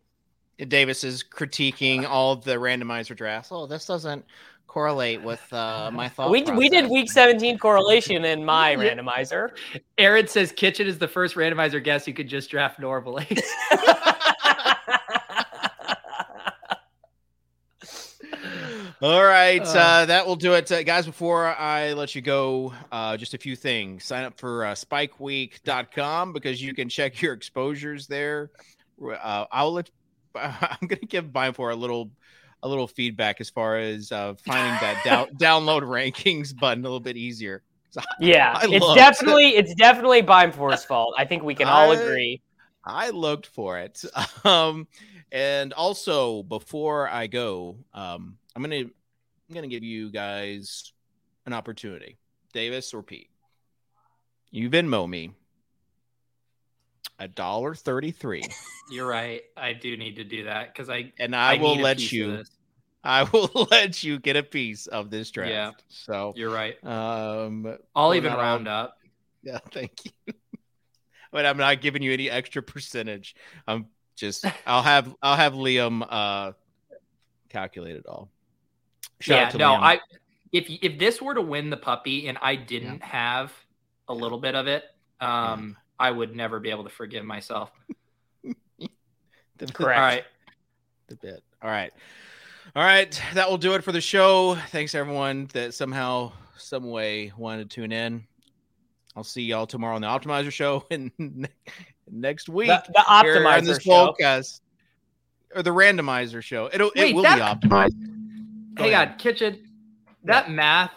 A: Davis is critiquing all the randomizer drafts. Oh, this doesn't correlate with uh, my thought.
C: We we did week 17 correlation in my randomizer.
E: aaron says kitchen is the first randomizer guest you could just draft normally [LAUGHS]
A: All right,
E: Uh.
A: uh, that will do it, uh, guys. Before I let you go, uh, just a few things. Sign up for uh, SpikeWeek.com because you can check your exposures there. Uh, I'll let [LAUGHS] I'm gonna give Bimefor a little a little feedback as far as uh, finding that down, [LAUGHS] download rankings button a little bit easier.
C: Yeah, [LAUGHS]
A: I
C: it's definitely it's definitely Bimefor's fault. I think we can all
A: I-
C: agree.
A: I looked for it. Um, and also before I go, um, I'm gonna I'm gonna give you guys an opportunity, Davis or Pete. You Venmo me a dollar thirty three,
E: You're right. I do need to do that because I
A: and I, will let you. I will [LAUGHS] let you get a piece of this draft.
E: Yeah.
A: So,
E: You're right.
A: um,
E: I'll even round up.
A: yeah, [LAUGHS] thank you. [LAUGHS] but I'm not giving you any extra percentage. I'm just I'll have I'll have Liam uh calculate it all. Shout
E: yeah,
A: out to
E: no,
A: Liam.
E: I if if this were to win the puppy and I didn't have a little bit of it, um, I would never be able to forgive myself. [LAUGHS]
A: the,
C: Correct.
E: All right.
A: the bit. All right. All right. That will do it for the show. Thanks everyone that somehow, some way wanted to tune in. I'll see y'all tomorrow on the Optimizer show [LAUGHS] and next week.
C: The, the optimizer
A: this
C: show.
A: podcast. Or the randomizer show. It'll
E: Wait,
A: it will
E: that-
A: be optimized. Go
E: Hey,
A: ahead.
E: God, kitchen. That math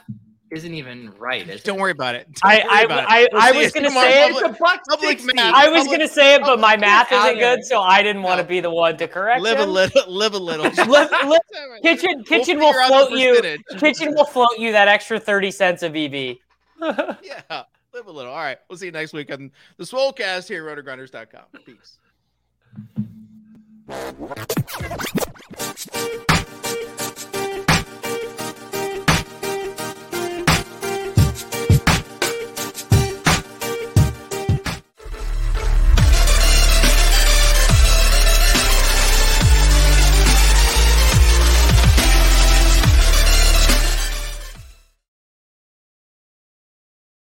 E: isn't even right. Is
A: Don't
E: it?
A: worry about it. Don't
C: I I,
A: about it.
C: I,
A: We'll
C: I was gonna
A: tomorrow.
C: say it.
A: Public-
E: buck
A: public math.
C: I was
A: Public-
C: gonna say it, but my math isn't
E: here.
C: good, so I didn't want to be the one to correct
A: live a little, live a little. [LAUGHS]
C: Live- live- [LAUGHS] Kitchen
A: We'll
C: will float you. [LAUGHS] Kitchen will float you that extra thirty cents of EV.
A: Yeah, live a little. All right, we'll see you next week on the Swolecast here at RotoGrinders.com. Peace.